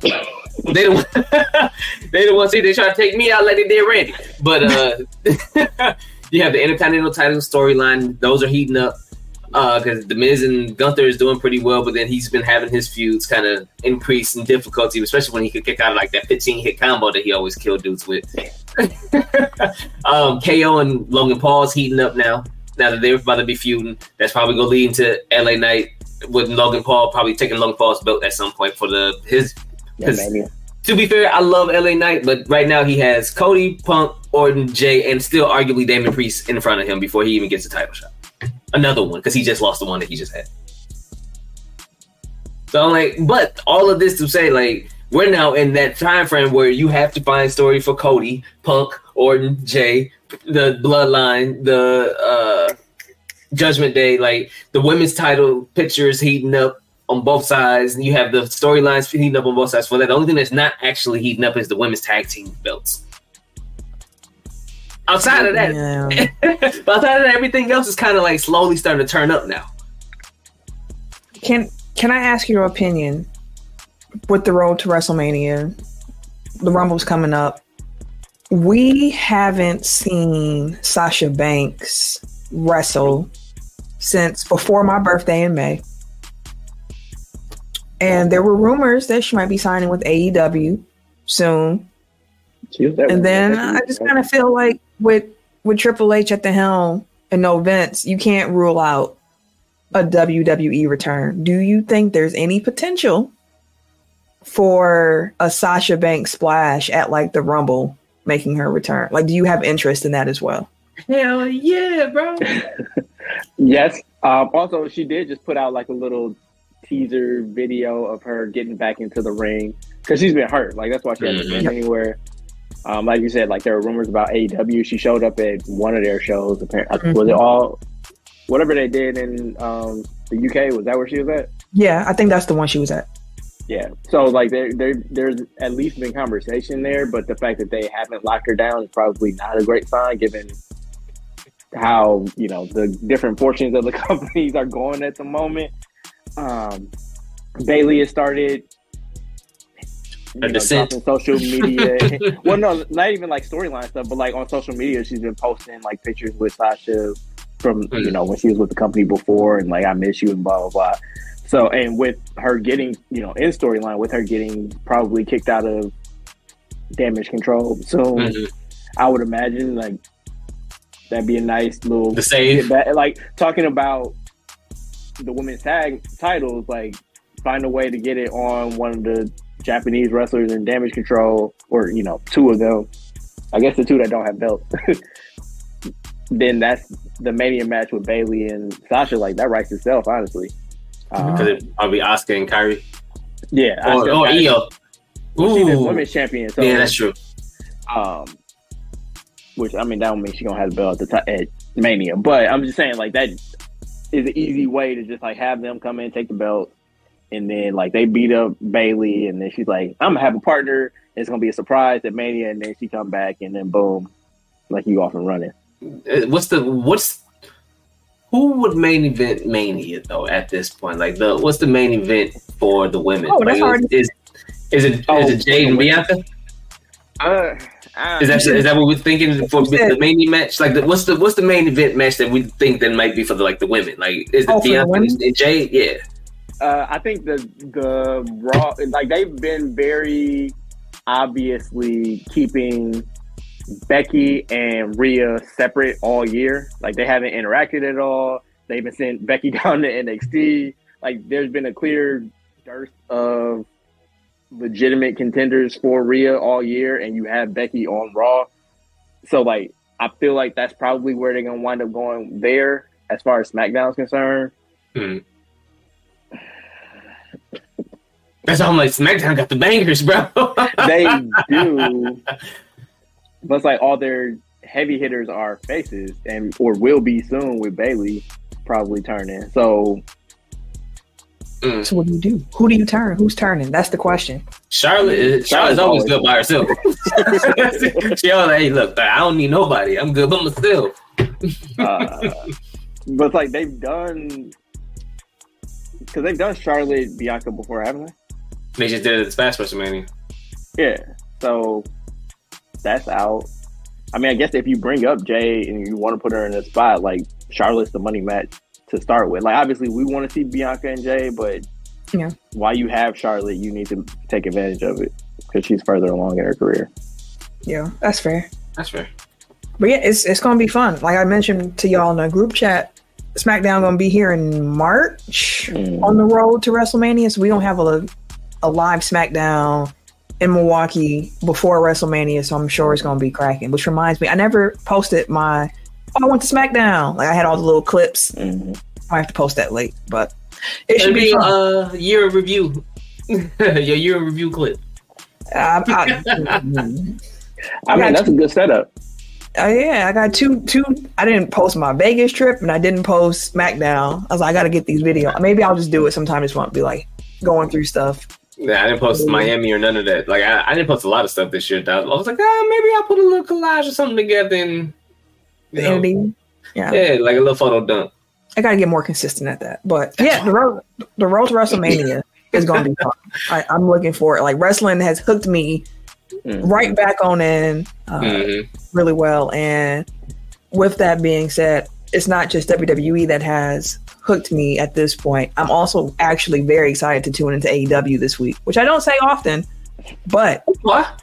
They don't. want to see. They try to take me out like they did Randy. But uh, you have the Intercontinental title storyline. Those are heating up because the Miz and Gunther is doing pretty well, but then he's been having his feuds kind of increase in difficulty, especially when he could kick out of like that 15 hit combo that he always killed dudes with. um, KO and Logan Paul's heating up now. Now that they're about to be feuding, that's probably going to lead into LA Knight with Logan Paul probably taking Logan Paul's belt at some point for the his. Yeah, To be fair, I love LA Knight, but right now he has Cody, Punk, Orton, Jey, and still arguably Damian Priest in front of him before he even gets a title shot another one because he just lost the one that he just had. So I'm like, but all of this to say, like, we're now in that time frame where you have to find story for Cody, Punk, Orton, Jey, the Bloodline, the uh, Judgment Day, like the women's title pictures heating up on both sides, and you have the storylines heating up on both sides for that. The only thing that's not actually heating up is the women's tag team belts. Outside of that, Yeah. but outside of that, everything else is kind of like slowly starting to turn up now. Can Can I ask your opinion with the road to WrestleMania? The Rumble's coming up. We haven't seen Sasha Banks wrestle since before my birthday in May. And there were rumors that she might be signing with AEW soon. She was there And then I just kind of feel like with with Triple H at the helm and no Vince, you can't rule out a WWE return. Do you think there's any potential for a Sasha Banks splash at like the Rumble making her return? Like, do you have interest in that as well? Hell yeah, bro! Yes. Um, also, she did just put out like a little teaser video of her getting back into the ring because she's been hurt. Like that's why she hasn't been anywhere. Um, like you said, like there were rumors about AEW. She showed up at one of their shows. Apparently, was it all whatever they did in um, the UK? Was that where she was at? Yeah, I think that's the one she was at. Yeah. So like there, there, there's at least been conversation there, but the fact that they haven't locked her down is probably not a great sign, given how you know the different fortunes of the companies are going at the moment. Um, Bayley has started. You A know, dropping social media. well, no, not even like storyline stuff, but like on social media, she's been posting like pictures with Sasha from you Mhm. know when she was with the company before, and like I miss you and blah blah blah. So, and with her getting, you know, in storyline, with her getting probably kicked out of Damage CTRL soon, Mhm. I would imagine like that'd be a nice little The save. back. Like talking about the women's tag titles, like find a way to get it on one of the Japanese wrestlers in Damage CTRL, or you know, two of them. I guess the two that don't have belts. then that's the Mania match with Bayley and Sasha. Like that writes itself, honestly. Um, Because it I'll be Asuka and Kairi yeah, I or, or. Io. Well, she's the women's champion. So, yeah, that's true. um, which I mean, that don't mean she's gonna have the belt at the t- at Mania. But I'm just saying, like that is an easy way to just like have them come in, take the belt, and then like they beat up Bayley, and then she's like, "I'm gonna have a partner. It's gonna be a surprise at Mania," and then she come back, and then boom, like you off and running. Uh, What's the what's who would main event Mania though at this point? Like the what's the main event for the women? Oh, that's like, hard. is is it Oh, is it Jade and for Bianca? Uh, Ah, Is that is that what we're thinking for said- the main match? Like, the, what's the what's the main event match that we think that might be for the like the women? Like, is it Oh, the Bianca and Jade? Yeah. Uh, I think the the raw like they've been very obviously keeping Becky and Rhea separate all year. Like they haven't interacted at all. They've been sent Becky down to NXT. Like there's been a clear dearth of legitimate contenders for Rhea all year, and you have Becky on Raw. So like I feel like that's probably where they're gonna wind up going there as far as SmackDown's concerned. That's how I'm like SmackDown got the bangers, bro. they do. But it's like all their heavy hitters are faces, and or will be soon with Bayley probably turning. So So what do you do? Who do you turn? Who's turning? That's the question. Charlotte, is, Charlotte's always good by herself. she always, hey, look, I don't need nobody. I'm good by myself. uh, but it's like they've done because they've done Charlotte Bianca before, haven't they? They just did it this past WrestleMania. Yeah. So that's out. I mean, I guess if you bring up Jay and you want to put her in a spot, like Charlotte's the money match to start with. Like, obviously, we want to see Bianca and Jay, but Yeah. while you have Charlotte, you need to take advantage of it because she's further along in her career. Yeah, that's fair. That's fair. But yeah, it's it's gonna be fun. Like I mentioned to y'all in the group chat, SmackDown gonna be here in March Mm. on the road to WrestleMania. So we don't have a a live SmackDown in Milwaukee before WrestleMania. So I'm sure it's gonna be cracking. Which reminds me, I never posted my oh, I went to SmackDown. Like I had all the little clips. Mhm. I have to post that late, but it It'll should be be fun. uh year of review. Your year in review clip. I, I, I mean, that's a good setup. Uh, yeah, I got two two. I didn't post my Vegas trip, and I didn't post SmackDown. I was like, I got to get these videos. Maybe I'll just do it sometime this month. Be like going through stuff. Yeah, I didn't post Miami or none of that. Like I, I didn't post a lot of stuff this year. I was like, ah, maybe I'll put a little collage or something together and you know, ending. Yeah, yeah, like a little photo dump. I got to get more consistent at that. But yeah, the road the road to WrestleMania is going to be fun. I, I'm looking for it. Like wrestling has hooked me Mm. right back on in uh, Mhm. really well. And with that being said, it's not just WWE that has hooked me at this point. I'm also actually very excited to tune into AEW this week, which I don't say often, but What?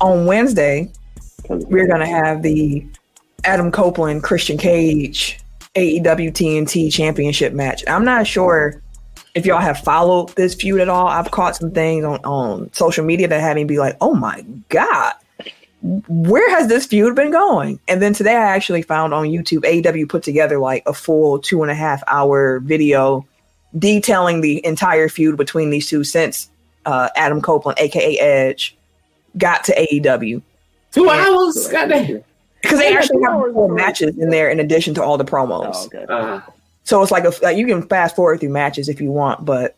on Wednesday, we're going to have the Adam Copeland Christian Cage AEW TNT championship match. I'm not sure if y'all have followed this feud at all. I've caught some things on, on social media that had me be like, oh my God, where has this feud been going? And then today I actually found on YouTube, AEW put together like a full two and a half hour video detailing the entire feud between these two since uh, Adam Copeland, aka Edge, got to AEW Two Yeah. hours? Goddamn. because they actually have hours four matches in there in addition to all the promos. Oh, okay. Uh, So it's like a like you can fast forward through matches if you want, but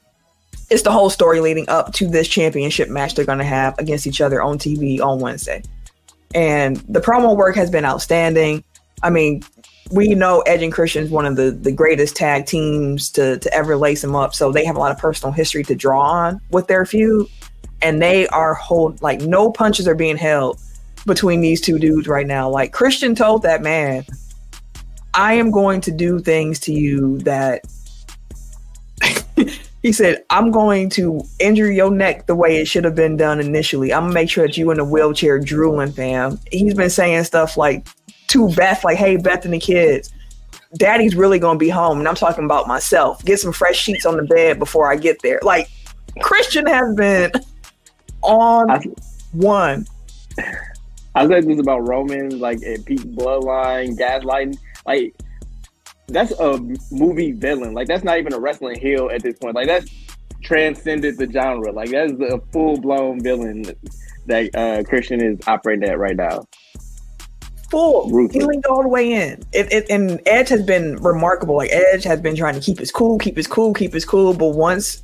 it's the whole story leading up to this championship match they're going to have against each other on TV on Wednesday. And the promo work has been outstanding. I mean, we know Edge and Christian is one of the, the greatest tag teams to, to ever lace them up. So they have a lot of personal history to draw on with their feud. And they are hold like no punches are being held between these two dudes right now. Like Christian told that man, I am going to do things to you that he said, I'm going to injure your neck the way it should have been done initially. I'm gonna make sure that you in a wheelchair drooling, fam. He's been saying stuff like to Beth, like, hey, Beth and the kids, daddy's really gonna be home. And I'm talking about myself. Get some fresh sheets on the bed before I get there. Like Christian has been on I- one. I said this about Roman, like at peak bloodline, gaslighting. Like that's a movie villain. Like that's not even a wrestling heel at this point. Like that's transcended the genre. Like that's a full blown villain that uh, Christian is operating at right now. full. Ruthless. He leaned all the way in. It, it, and Edge has been remarkable. Like Edge has been trying to keep his cool, keep his cool, keep his cool. But once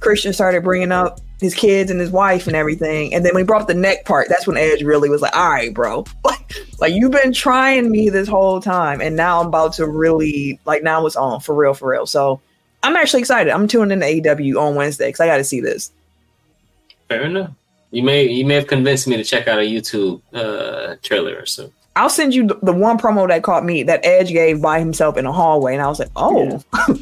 Christian started bringing up his kids and his wife and everything, and then when he brought up the neck part, that's when Edge really was like, "All right, bro, like, like you've been trying me this whole time, and now I'm about to really like now it's on for real, for real." So I'm actually excited. I'm tuning in to AEW on Wednesday because I got to see this. fair enough. You may you may have convinced me to check out a YouTube uh, trailer or so. I'll send you the, the one promo that caught me that Edge gave by himself in a hallway, and I was like, oh, I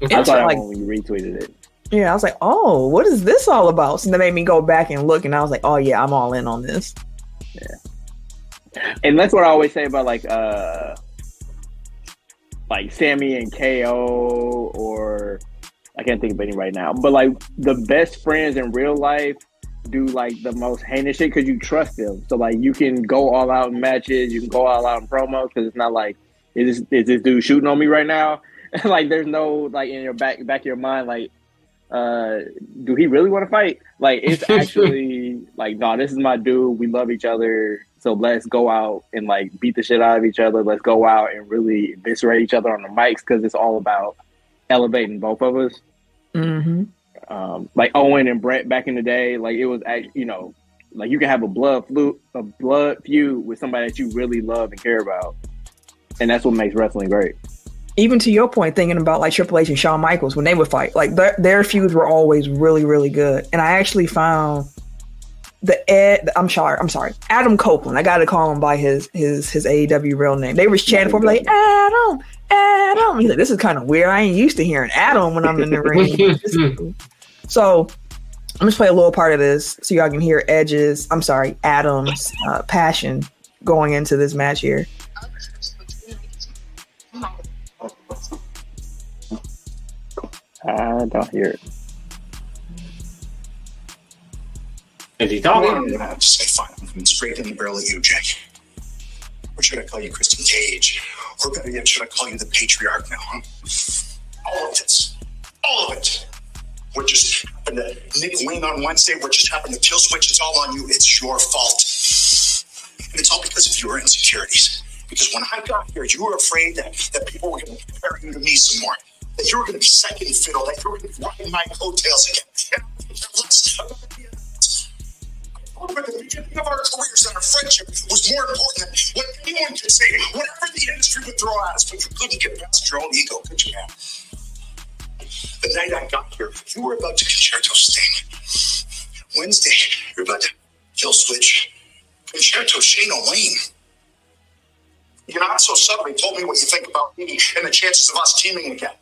It's saw that like- one when you retweeted it. Yeah. I was like, oh, what is this all about? So that made me go back and look, and I was like, oh yeah, I'm all in on this. Yeah. And that's what I always say about like uh like Sami and KO or I can't think of any right now. But like the best friends in real life do like the most heinous shit because you trust them. So like you can go all out in matches, you can go all out in promos because it's not like is this, is this dude shooting on me right now? like there's no like in your back back of your mind like uh do he really want to fight? Like it's actually like no, this is my dude. We love each other. So let's go out and like beat the shit out of each other. Let's go out and really eviscerate each other on the mics because it's all about elevating both of us. Mm-hmm. Um, like Owen and Brett back in the day, like it was actually, you know, like you can have a blood flu, a blood feud with somebody that you really love and care about, and that's what makes wrestling great. Even to your point, thinking about like Triple H and Shawn Michaels when they would fight, like their, their feuds were always really, really good. And I actually found the Ed, I'm sorry, I'm sorry, Adam Copeland. I got to call him by his his his AEW real name. They were chanting for me like Adam, Adam. He's like, this is kind of weird. I ain't used to hearing Adam when I'm in the ring. This is cool. So I'm just play a little part of this so y'all can hear Edge's, I'm sorry, Adam's uh, passion going into this match here. I don't hear it. Is he What talking? do you have to say? Fine, I'm coming straight in the barrel at you, Jake. Or should I call you Christian Cage? Or better yet, should I call you the patriarch now, huh? All of this. All of it. What just happened to Nick Wayne on Wednesday, what just happened to Kill Switch, it's all on you. It's your fault. And it's all because of your insecurities. Because when I got here, you were afraid that, that people were going to compare you to me some more. That you were going to be second fiddle, that you were going to be riding my coattails again. The beginning of our careers and our friendship was more important than what anyone could say, whatever the industry would throw at us, but you couldn't get past your own ego, could you, man? The night I got here, you were about to con-chair-to Sting. Wednesday, you're about to kill switch. Con-chair-to Shane O'Wayne. You're not so subtly told me what you think about me and the chances of us teaming again.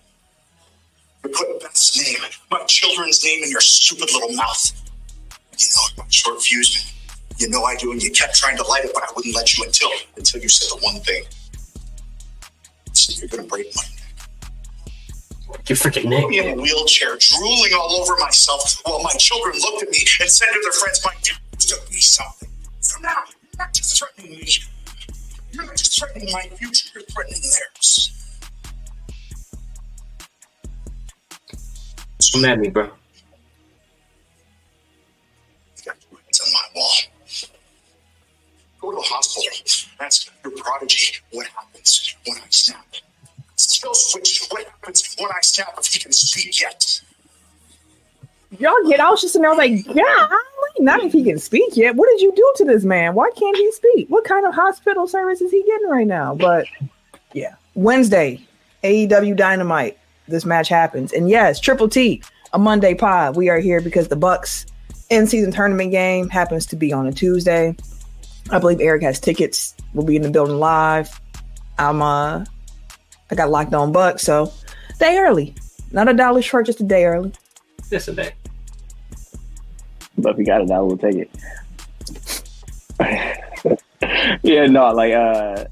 Put Beth's name, my children's name in your stupid little mouth. You know about short fuse, man. You know I do, and you kept trying to light it, but I wouldn't let you until until you said the one thing. So you're gonna break my neck. Your freaking Put me in a wheelchair, drooling all over myself, while my children looked at me and said to their friends, "My dad used to be something." So now, you're not just threatening me. You're not just threatening my future. You're threatening theirs. Come at me, bro. You got your hands on my wall. Go to the hospital. Ask your prodigy what happens when I snap. Still switch. What happens when I snap if he can speak yet? Y'all get out just and I was like, yeah, not if he can speak yet. What did you do to this man? Why can't he speak? What kind of hospital service is he getting right now? But yeah, Wednesday, AEW Dynamite. This match happens, and yes, Triple T, a Monday pod. We are here because the Bucks in season tournament game happens to be on a Tuesday. I believe Eric has tickets. We'll be in the building live. I'm uh, I got locked on Bucks, so day early. Not a dollar short, just a day early. Just a day. But if you got it now, we'll take it. yeah, no, like uh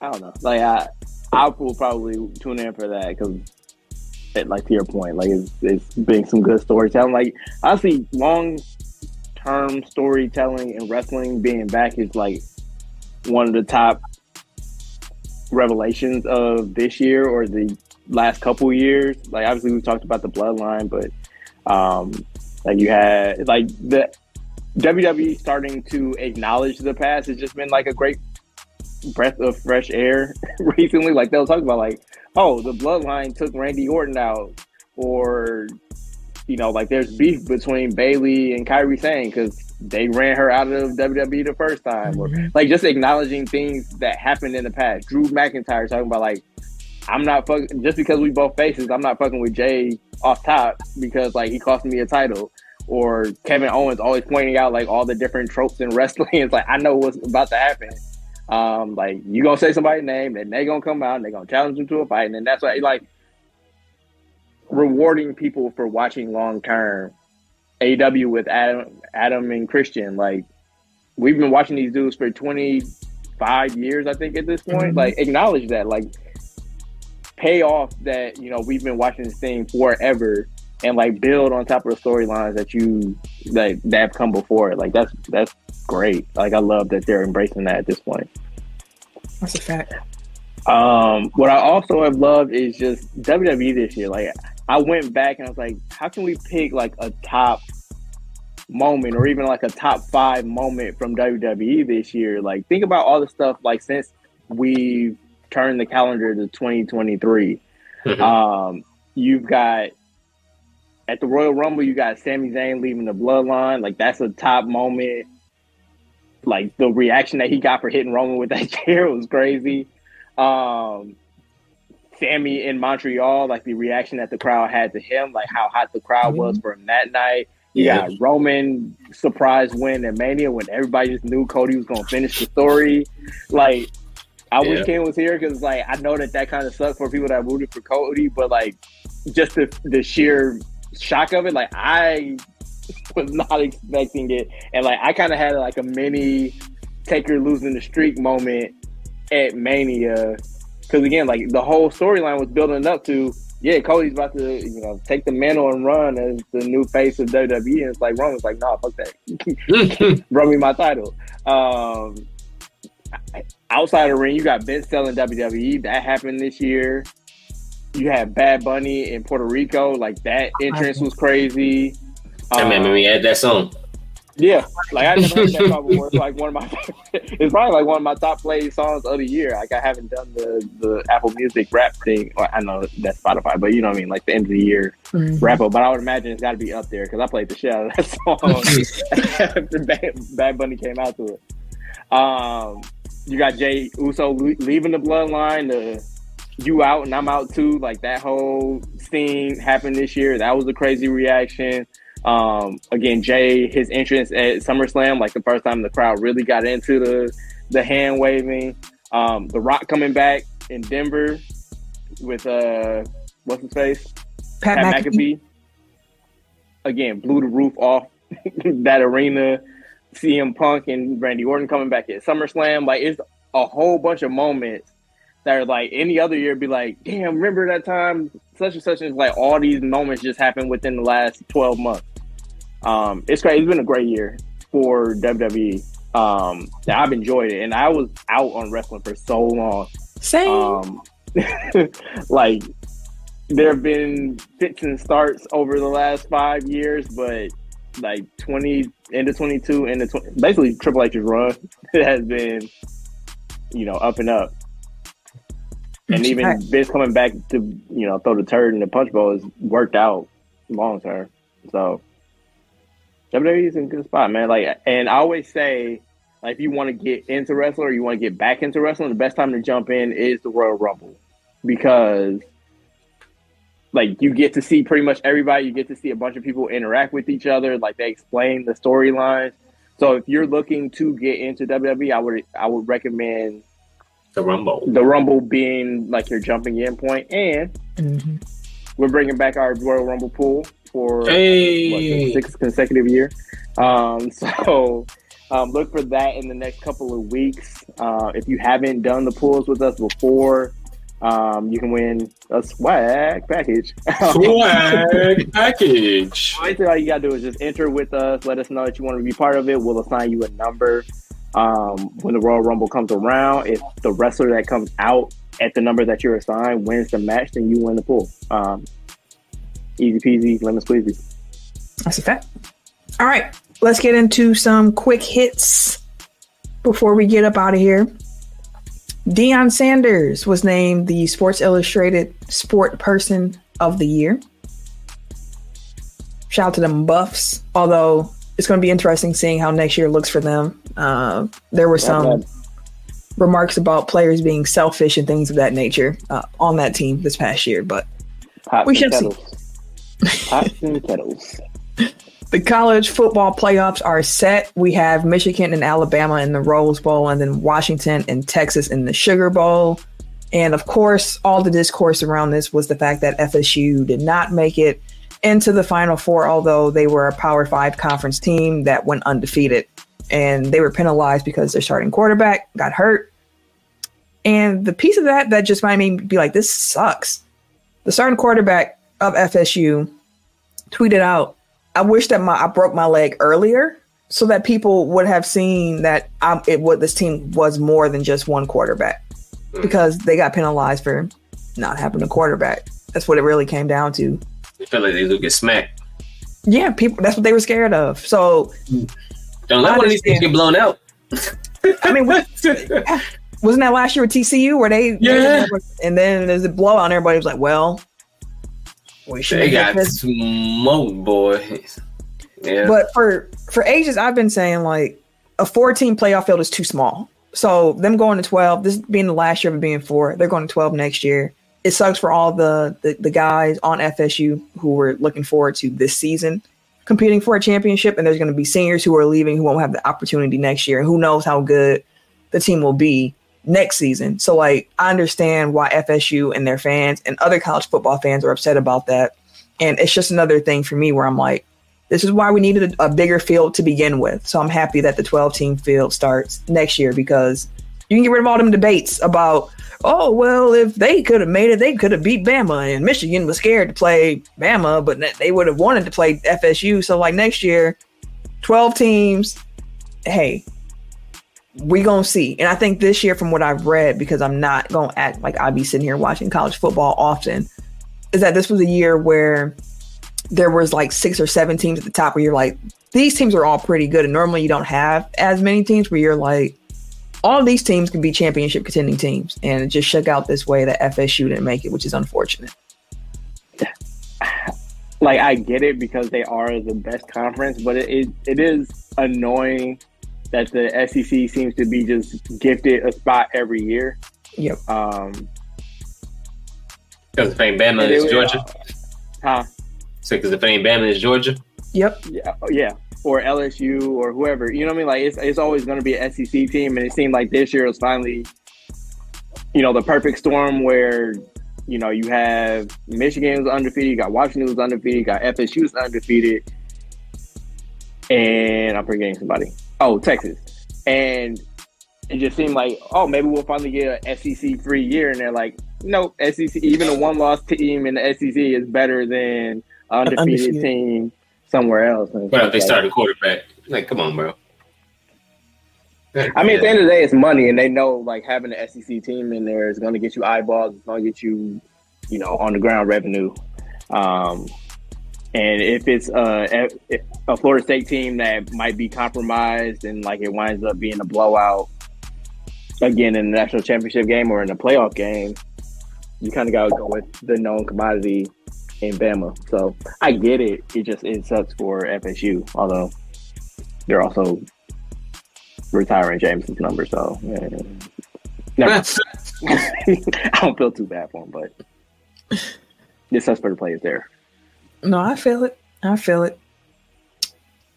I don't know. Like I I will probably tune in for that because like to your point, like it's it's been some good storytelling. Like honestly, long term storytelling and wrestling being back is like one of the top revelations of this year or the last couple years. Like obviously we talked about the bloodline, but um like you had like the WWE starting to acknowledge the past has just been like a great breath of fresh air recently. Like they'll talk about like, oh, the bloodline took Randy Orton out, or you know, like there's beef between Bayley and Kairi Sane because they ran her out of WWE the first time, or mm-hmm. like just acknowledging things that happened in the past. Drew McIntyre talking about like, I'm not fucking just because we both faces. I'm not fucking with Jey off top because like he cost me a title. or Kevin Owens always pointing out like all the different tropes in wrestling. It's like I know what's about to happen. Um, like you gonna say somebody's name, and they gonna come out and they gonna challenge them to a fight, and then that's why like rewarding people for watching long term. AW with Adam, Adam and Christian, like we've been watching these dudes for twenty five years, I think, at this point. Mhm. Like acknowledge that, like pay off that you know we've been watching this thing forever, and like build on top of the storylines that you that that have come before. Like that's that's great. Like I love that they're embracing that at this point. That's a fact. Um, what I also have loved is just WWE this year. Like I went back and I was like, how can we pick like a top moment or even like a top five moment from WWE this year? Like think about all the stuff like since we've turned the calendar to 2023. Mhm. Um, you've got at the Royal Rumble, you got Sami Zayn leaving the bloodline. Like that's a top moment. Like the reaction that he got for hitting Roman with that chair was crazy. Um, Sami in Montreal, like the reaction that the crowd had to him, like how hot the crowd was for him that night. Yeah. Roman surprise win at Mania when everybody just knew Cody was going to finish the story. Like, I Yeah. wish Ken was here because, like, I know that that kind of sucked for people that rooted for Cody, but like, just the the sheer shock of it, like, I was not expecting it, and like, I kind of had like a mini Taker losing the streak moment at Mania because again, like the whole storyline was building up to, yeah, Cody's about to, you know, take the mantle and run as the new face of WWE, and it's like Roman's like, nah, fuck that, run me my title. Um, outside of the ring, you got Vince selling WWE. That happened this year. You had Bad Bunny in Puerto Rico. Like that entrance was crazy. I remember Um, we had that song. yeah, like I never heard that song before. It's like one of my, it's probably like one of my top played songs of the year. Like I haven't done the the Apple Music rap thing. Well, I know that's Spotify, but you know what I mean, like the end of the year Mhm. wrap up. But I would imagine it's got to be up there because I played the shit out of that song after Bad, Bad Bunny came out to it. Um, you got Jey Uso le- leaving the bloodline. The you out and I'm out too. Like that whole scene happened this year. That was a crazy reaction. Um, again, Jey, his entrance at SummerSlam, like the first time the crowd really got into the the hand waving. Um, the Rock coming back in Denver with uh, what's his face, Pat, Pat McAfee. McAfee. Again, blew the roof off that arena. CM Punk and Randy Orton coming back at SummerSlam. Like it's a whole bunch of moments that are like any other year be like, damn, remember that time such and such is like all these moments just happened within the last 12 months. Um, it's great. It's been a great year for WWE. Um, I've enjoyed it. And I was out on wrestling for so long. Same. Um, like there have been fits and starts over the last five years, but like twenty into twenty two into 20, basically Triple H's run has been, you know, up and up. And even Right. Coming back to you know throw the turd in the punch bowl has worked out long term. So WWE is in a good spot, man. Like, and I always say, like, if you want to get into wrestling or you want to get back into wrestling, the best time to jump in is the Royal Rumble because, like, you get to see pretty much everybody. You get to see a bunch of people interact with each other. Like, they explain the storylines. So, if you're looking to get into WWE, I would I would recommend The Rumble. the Rumble being like your jumping in point, and Mhm. we're bringing back our Royal Rumble pool for what, the sixth consecutive year. Um, so um, look for that in the next couple of weeks. Uh, if you haven't done the pools with us before, um, you can win a swag package. Swag package. Basically, all you gotta do is just enter with us. Let us know that you want to be part of it. We'll assign you a number um, when the Royal Rumble comes around. If the wrestler that comes out at the number that you're assigned wins the match, then you win the pool. Um, easy peasy, lemon squeezy. That's a fact. All right, let's get into some quick hits before we get up out of here. Deion Sanders was named the Sports Illustrated Sport Person of the Year. Shout out to them Buffs. Although it's going to be interesting seeing how next year looks for them. Uh, there were some remarks about players being selfish and things of that nature uh, on that team this past year, but Pots We shall see. kettles. Pots and kettles. The college football playoffs are set. We have Michigan and Alabama in the Rose Bowl, and then Washington and Texas in the Sugar Bowl. And of course, all the discourse around this was the fact that FSU did not make it into the Final Four, although they were a Power Five conference team that went undefeated. And they were penalized because their starting quarterback got hurt. And the piece of that that just made me be like, this sucks. The starting quarterback of FSU tweeted out, I wish that my I broke my leg earlier so that people would have seen that I, it what this team was more than just one quarterback hmm. because they got penalized for not having a quarterback. That's what it really came down to. I feel like they do get smacked. Yeah, people. That's what they were scared of. So Don't let one of these things get blown out. I mean, what, wasn't that last year with TCU where they Yeah. and then there's a blowout and everybody was like, well, we should They get got smoked, boy. Yeah. But for for ages, I've been saying like a 14 playoff field is too small. So them going to 12, this being the last year of it being four, they're going to 12 next year. It sucks for all the, the the guys on FSU who were looking forward to this season competing for a championship, and there's going to be seniors who are leaving who won't have the opportunity next year. And who knows how good the team will be next season. So like I understand why FSU and their fans and other college football fans are upset about that. And it's just another thing for me where I'm like, this is why we needed a, a bigger field to begin with. So I'm happy that the 12 team field starts next year because you can get rid of all them debates about, oh, well, if they could have made it, they could have beat Bama. And Michigan was scared to play Bama, but they would have wanted to play FSU. So, like next year, 12 teams, hey, we gonna see. And I think this year, from what I've read, because I'm not gonna act like I be sitting here watching college football often, is that this was a year where there was like six or seven teams at the top where you're like, these teams are all pretty good. And normally you don't have as many teams where you're like, all these teams can be championship contending teams. And it just shook out this way that FSU didn't make it, which is unfortunate. like I get it because they are the best conference, but it, it, it is annoying that the SEC seems to be just gifted a spot every year. Yep. Um, Because if ain't Bama, and it's it- Georgia. huh? So because if ain't Bama, it's Georgia. Yep. Yeah, oh, yeah, or LSU or whoever. You know what I mean? Like it's it's always going to be an SEC team, and it seemed like this year was finally, you know, the perfect storm where you know you have Michigan was undefeated, you got Washington was undefeated, you got FSU was undefeated, and I'm forgetting somebody. Oh, Texas, and it just seemed like oh maybe we'll finally get a SEC free year, and they're like no SEC even a one loss team in the SEC is better than an undefeated, Undefeated. team somewhere else. It's if they start a quarterback? Like, come on, bro. I mean, at the end of the day, it's money, and they know like having an SEC team in there is going to get you eyeballs. It's going to get you, you know, on the ground revenue. Um, and if it's a, a Florida State team that might be compromised and like it winds up being a blowout again in the national championship game or in a playoff game, you kind of got to go with the known commodity in Bama. So I get it. It just it sucks for FSU, although they're also retiring Jameson's number. So yeah. I don't feel too bad for him, but it sucks for the players there. No, I feel it. I feel it.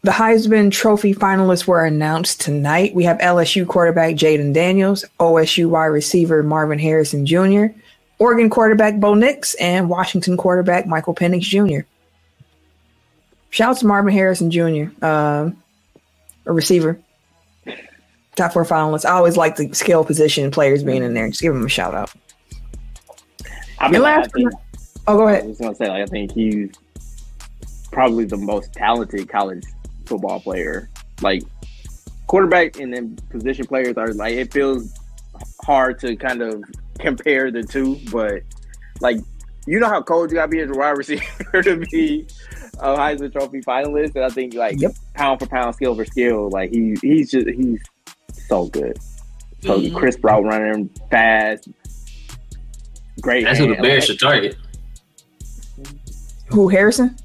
The Heisman Trophy finalists were announced tonight. We have LSU quarterback Jayden Daniels, OSU wide receiver Marvin Harrison Jr., Oregon quarterback Bo Nix, and Washington quarterback Michael Penix Jr. Shouts to Marvin Harrison Jr., uh, a receiver. Top four finalists. I always like the skill position players being in there. Just give him a shout out. I mean, And last, think, oh, go ahead. I was gonna say, like, I think he's probably the most talented college football player. Like quarterback and then position players are like it feels hard to kind of compare the two, but like you know how cold you gotta be as a wide receiver to be a Heisman Trophy finalist, and I think like Yep. pound for pound, skill for skill, like he he's just he's so good. So Mhm. crisp route running, fast, great. That's who the hand. Bears should target. Who, Harrison?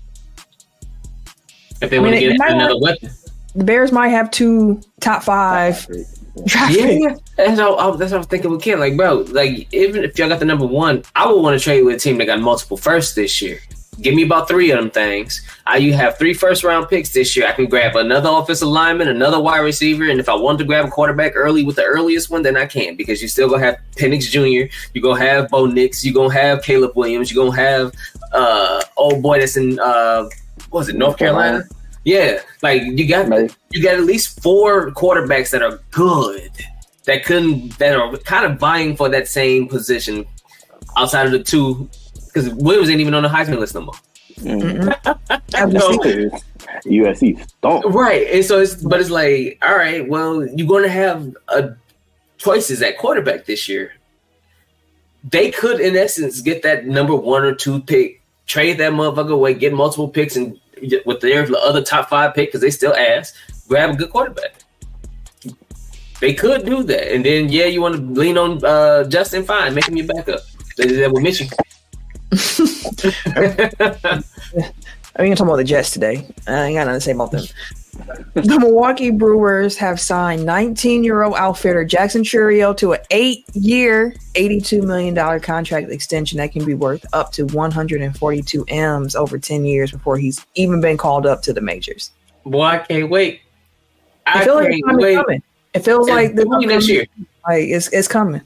If they I want to get another not- weapon. The Bears might have two top five draft Yeah. That's all, I- that's what I'm thinking with Ken. Like, bro, like even if y'all got the number one, I would want to trade with a team that got multiple firsts this year. Give me about three of them things. I you have three first round picks this year. I can grab another offensive lineman, another wide receiver, and if I want to grab a quarterback early with the earliest one, then I can because you still gonna have Penix Jr. You're gonna have Bo Nix. You're gonna have Caleb Williams. You're gonna have uh old boy that's in uh what was it North Carolina? Yeah, like you got Maybe. you got at least four quarterbacks that are good that couldn't that are kind of vying for that same position outside of the two because Williams ain't even on the Heisman list no more. Have you No. USC stunk. Right, and so it's but it's like, all right, well, you're going to have uh, choices at quarterback this year. They could, in essence, get that number one or two pick, trade that motherfucker away, get multiple picks, and with their other top five pick because they still ass, grab a good quarterback. They could do that, and then yeah, you want to lean on uh, Justin, fine, make him your backup. They did that with Michigan. I mean, you're talking about the Jets today. I ain't got nothing to say about them. the Milwaukee Brewers have signed 19-year-old outfitter Jackson Chourio to an eight-year, $82 million contract extension that can be worth up to 142 M's over 10 years before he's even been called up to the majors. Boy, I can't wait. I I feel like can't it's coming. wait. It feels like the Probably next year. Like it's it's coming.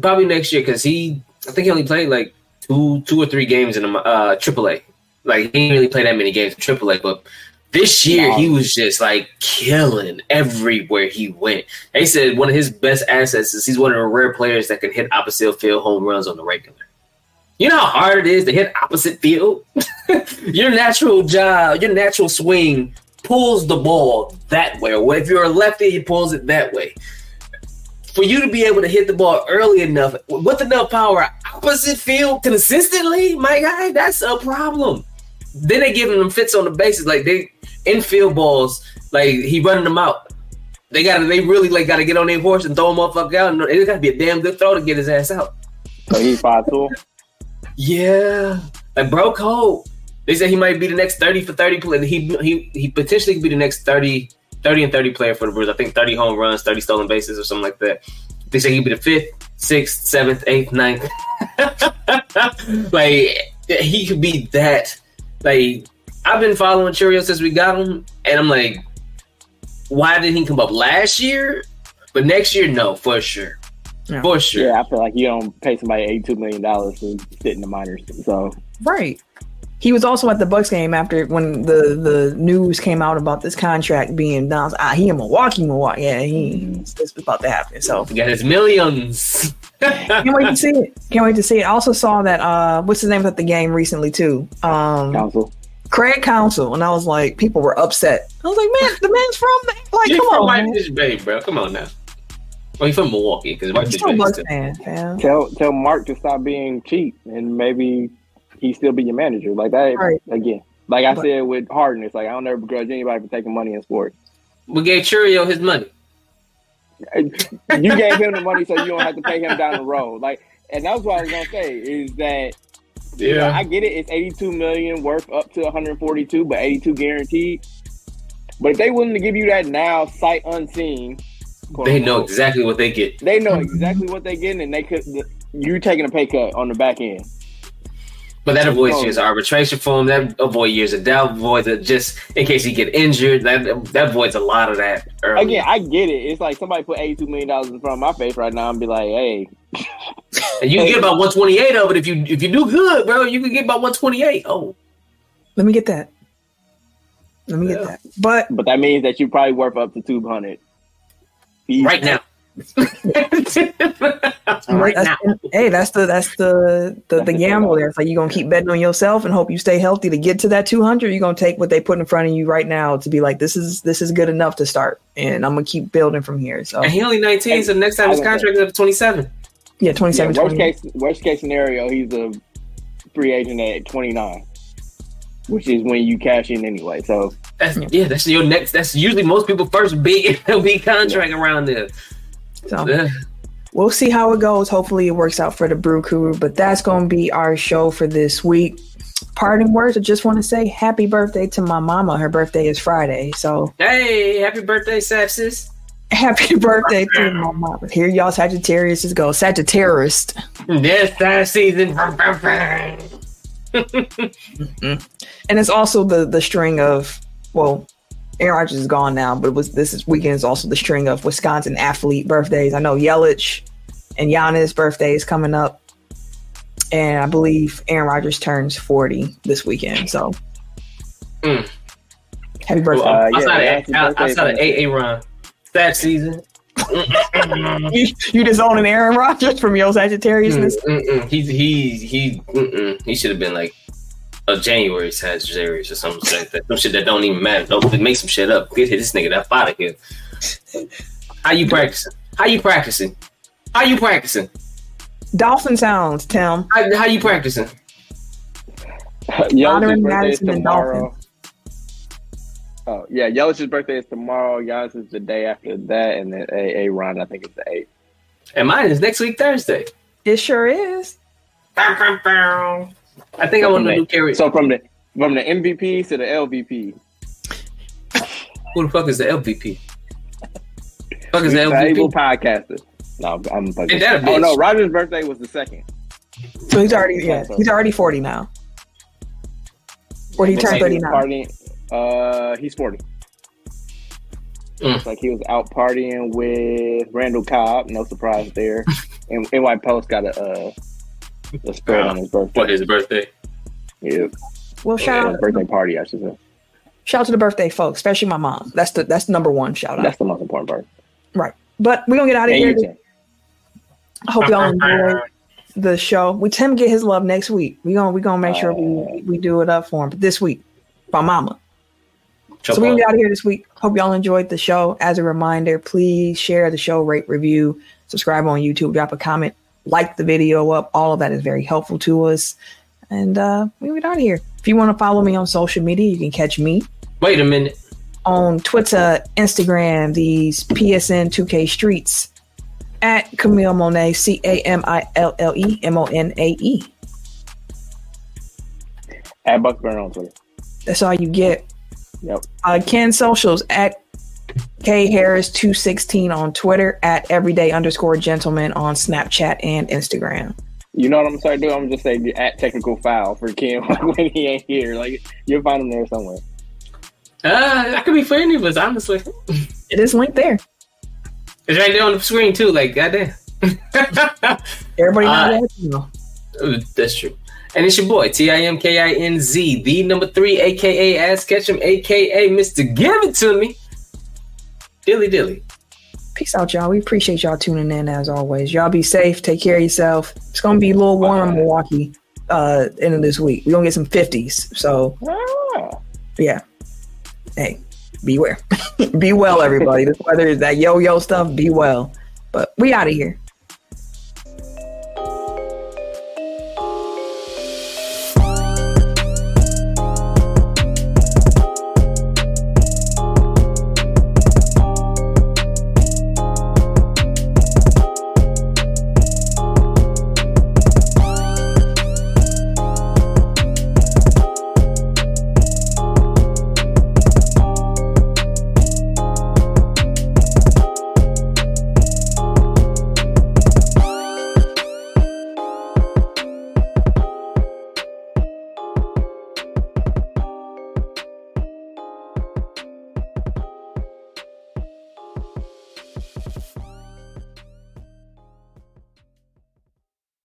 Probably next year because he, I think he only played like two, two or three games in the uh, AAA. Like he didn't really play that many games in AAA, but this year he was just like killing everywhere he went. They said one of his best assets is he's one of the rare players that can hit opposite field home runs on the regular. You know how hard it is to hit opposite field. your natural job, your natural swing pulls the ball that way. Or if you're a lefty, he pulls it that way for you to be able to hit the ball early enough with enough power opposite field consistently, my guy, that's a problem. Then they giving them fits on the bases, like they infield balls, like he running them out. They got to, they really like got to get on their horse and throw him motherfucker out. And it got to be a damn good throw to get his ass out. So he's five two. Yeah, like bro, cold. They said he might be the next thirty for thirty player. He he he potentially could be the next 30, 30 and thirty player for the Brewers. I think thirty home runs, thirty stolen bases, or something like that. They say he'd be the fifth, sixth, seventh, eighth, ninth. like he could be that. Like I've been following Chourio since we got him, and I'm like, why didn't he come up last year? But next year, no, for sure, Yeah. for sure. Yeah, I feel like you don't pay somebody eighty two million dollars to sit in the minors. So Right. He was also at the Bucks game after when the the news came out about this contract being announced. Ah, he in Milwaukee, Milwaukee. Yeah, he this was about to happen. So He got his millions. can't wait to see it. Can't wait to see it. I also saw that uh what's his name at the game recently too. Um Counsell. Craig Counsell. And I was like, people were upset. I was like, man, the man's from the, like, You're come from on, White man. Fish Bay, bro. Come on now. Well, he's from Milwaukee because White He's a Bay. Bucks fan. Tell tell Mark to stop being cheap and maybe he still be your manager. Like that Right. again. Like I But- said with Harden, it's like I don't ever begrudge anybody for taking money in sports. We gave Chourio his money. you gave him the money so you don't have to pay him down the road. Like, and that's what I was gonna say is that you know, I get it. It's 82 million worth up to 142, but 82 guaranteed. But if they willing to give you that now, sight unseen, They know unquote, exactly what they get. They know exactly what they're getting, and they could. You taking a pay cut on the back end. But that avoids Oh. years of arbitration for him. That avoids years of doubt. Avoids it just in case he get injured. That that avoids a lot of that. Early. Again, I get it. It's like somebody put 82 million dollars in front of my face right now and be like, "Hey, and you can get about one twenty eight of it if you if you do good, bro. You can get about one twenty eight. Oh, Let me get that. Let me get that. But but that means that you probably worth up to 200 right now. Right that's, now. hey, that's the that's the the, the gamble there. It's like you're gonna keep betting on yourself and hope you stay healthy to get to that 200. You're gonna take what they put in front of you right now to be like, this is this is good enough to start, and I'm gonna keep building from here. So And he only nineteen, so next time his contract is up twenty seven. yeah, Yeah, 27, worst 28. case, worst case scenario, he's a free agent at 29, which is when you cash in anyway. So That's yeah. That's your next. That's usually most people first big MLB contract around there. So Yeah. we'll see how it goes. Hopefully, it works out for the Brew Crew. But that's going to be our show for this week. Parting words. I just want to say happy birthday to my mama. Her birthday is Friday, so Hey, happy birthday, Sepsis. happy birthday to my mama. Here, y'all Sagittarius go. Sagittarius. Yes, that season. Mm-mm. and it's also the the string of well, Aaron Rodgers is gone now, but it was this weekend is also the string of Wisconsin athlete birthdays. I know Yelich and Giannis' birthday is coming up, and I believe Aaron Rodgers turns forty this weekend. So, Mm. happy birthday! Uh, yeah, outside Giannis' of, out- birthday outside of AA run, that season. you, you disowning Aaron Rodgers from your Sagittariusness? Mm, mm, mm. He he he mm-mm. he should have been like a January Sagittarius or something like that. Some shit that don't even matter. Don't make some shit up. Get this nigga that out of here. How you practicing? How you practicing? How you practicing? Dolphin sounds, Tim. How, how you practicing? Yelich's Honoring birthday is Madison tomorrow. Oh yeah, Yelich's birthday is tomorrow. Giannis is the day after that, and then A. A. Ron, I think it's the eighth. And mine is next week Thursday. It sure is. I think I want to do carry. So from the from the MVP to the LVP, Who the fuck is the LVP? Fuck is the valuable LVP? podcaster. No, I'm fucking. Ain't that a Oh no. Roger's birthday was the second. So he's already yeah, he's already forty now. Or he turned He thirty was uh, he's forty. Mm. It's like he was out partying with Randall Cobb. No surprise there. and NY Post got a uh, a spread on his birthday. For his birthday. Yeah, Well, shout his out, birthday party. I should say. shout out to the birthday folks, especially my mom. That's the that's number one shout out. That's the most important part. Right. But we're gonna get out of And here. you, I hope y'all uh-huh. enjoy the show. We Tim get his love next week. We gonna we gonna make sure we, uh. we do it up for him. But this week, my mama. So we gonna get out of here this week. Hope y'all enjoyed the show. As a reminder, please share the show, rate, review, subscribe on YouTube, drop a comment, like the video up. All of that is very helpful to us. And uh we get out of here. If you want to follow me on social media, you can catch me Wait a minute. on Twitter, Instagram, these PSN 2K streets at Camille Monae, C A M I L L E M O N A E. At Buck Burn on Twitter. That's all you get. Yep. Uh, Ken socials at K Harris 216 on Twitter, at everyday underscore gentleman on Snapchat and Instagram. You know what I'm gonna start doing? I'm just say at technical foul for Kim when he ain't here. Like you'll find him there somewhere. Uh, that could be for any of us, honestly. It is linked there. It's right there on the screen too. Like, goddamn. Everybody Uh, knows that. you know. That's true. And it's your boy, T I M K I N Z, the number three, aka Ass Ketchum, aka Mr. Give It To Me. Dilly Dilly. Peace out, y'all. We appreciate y'all tuning in as always. Y'all be safe. Take care of yourself. It's gonna be a little warm in Milwaukee uh end of this week. We're gonna get some 50s. So Ah. yeah. Hey, beware. be well, everybody. this weather is that yo-yo stuff. Be well. But we out of here.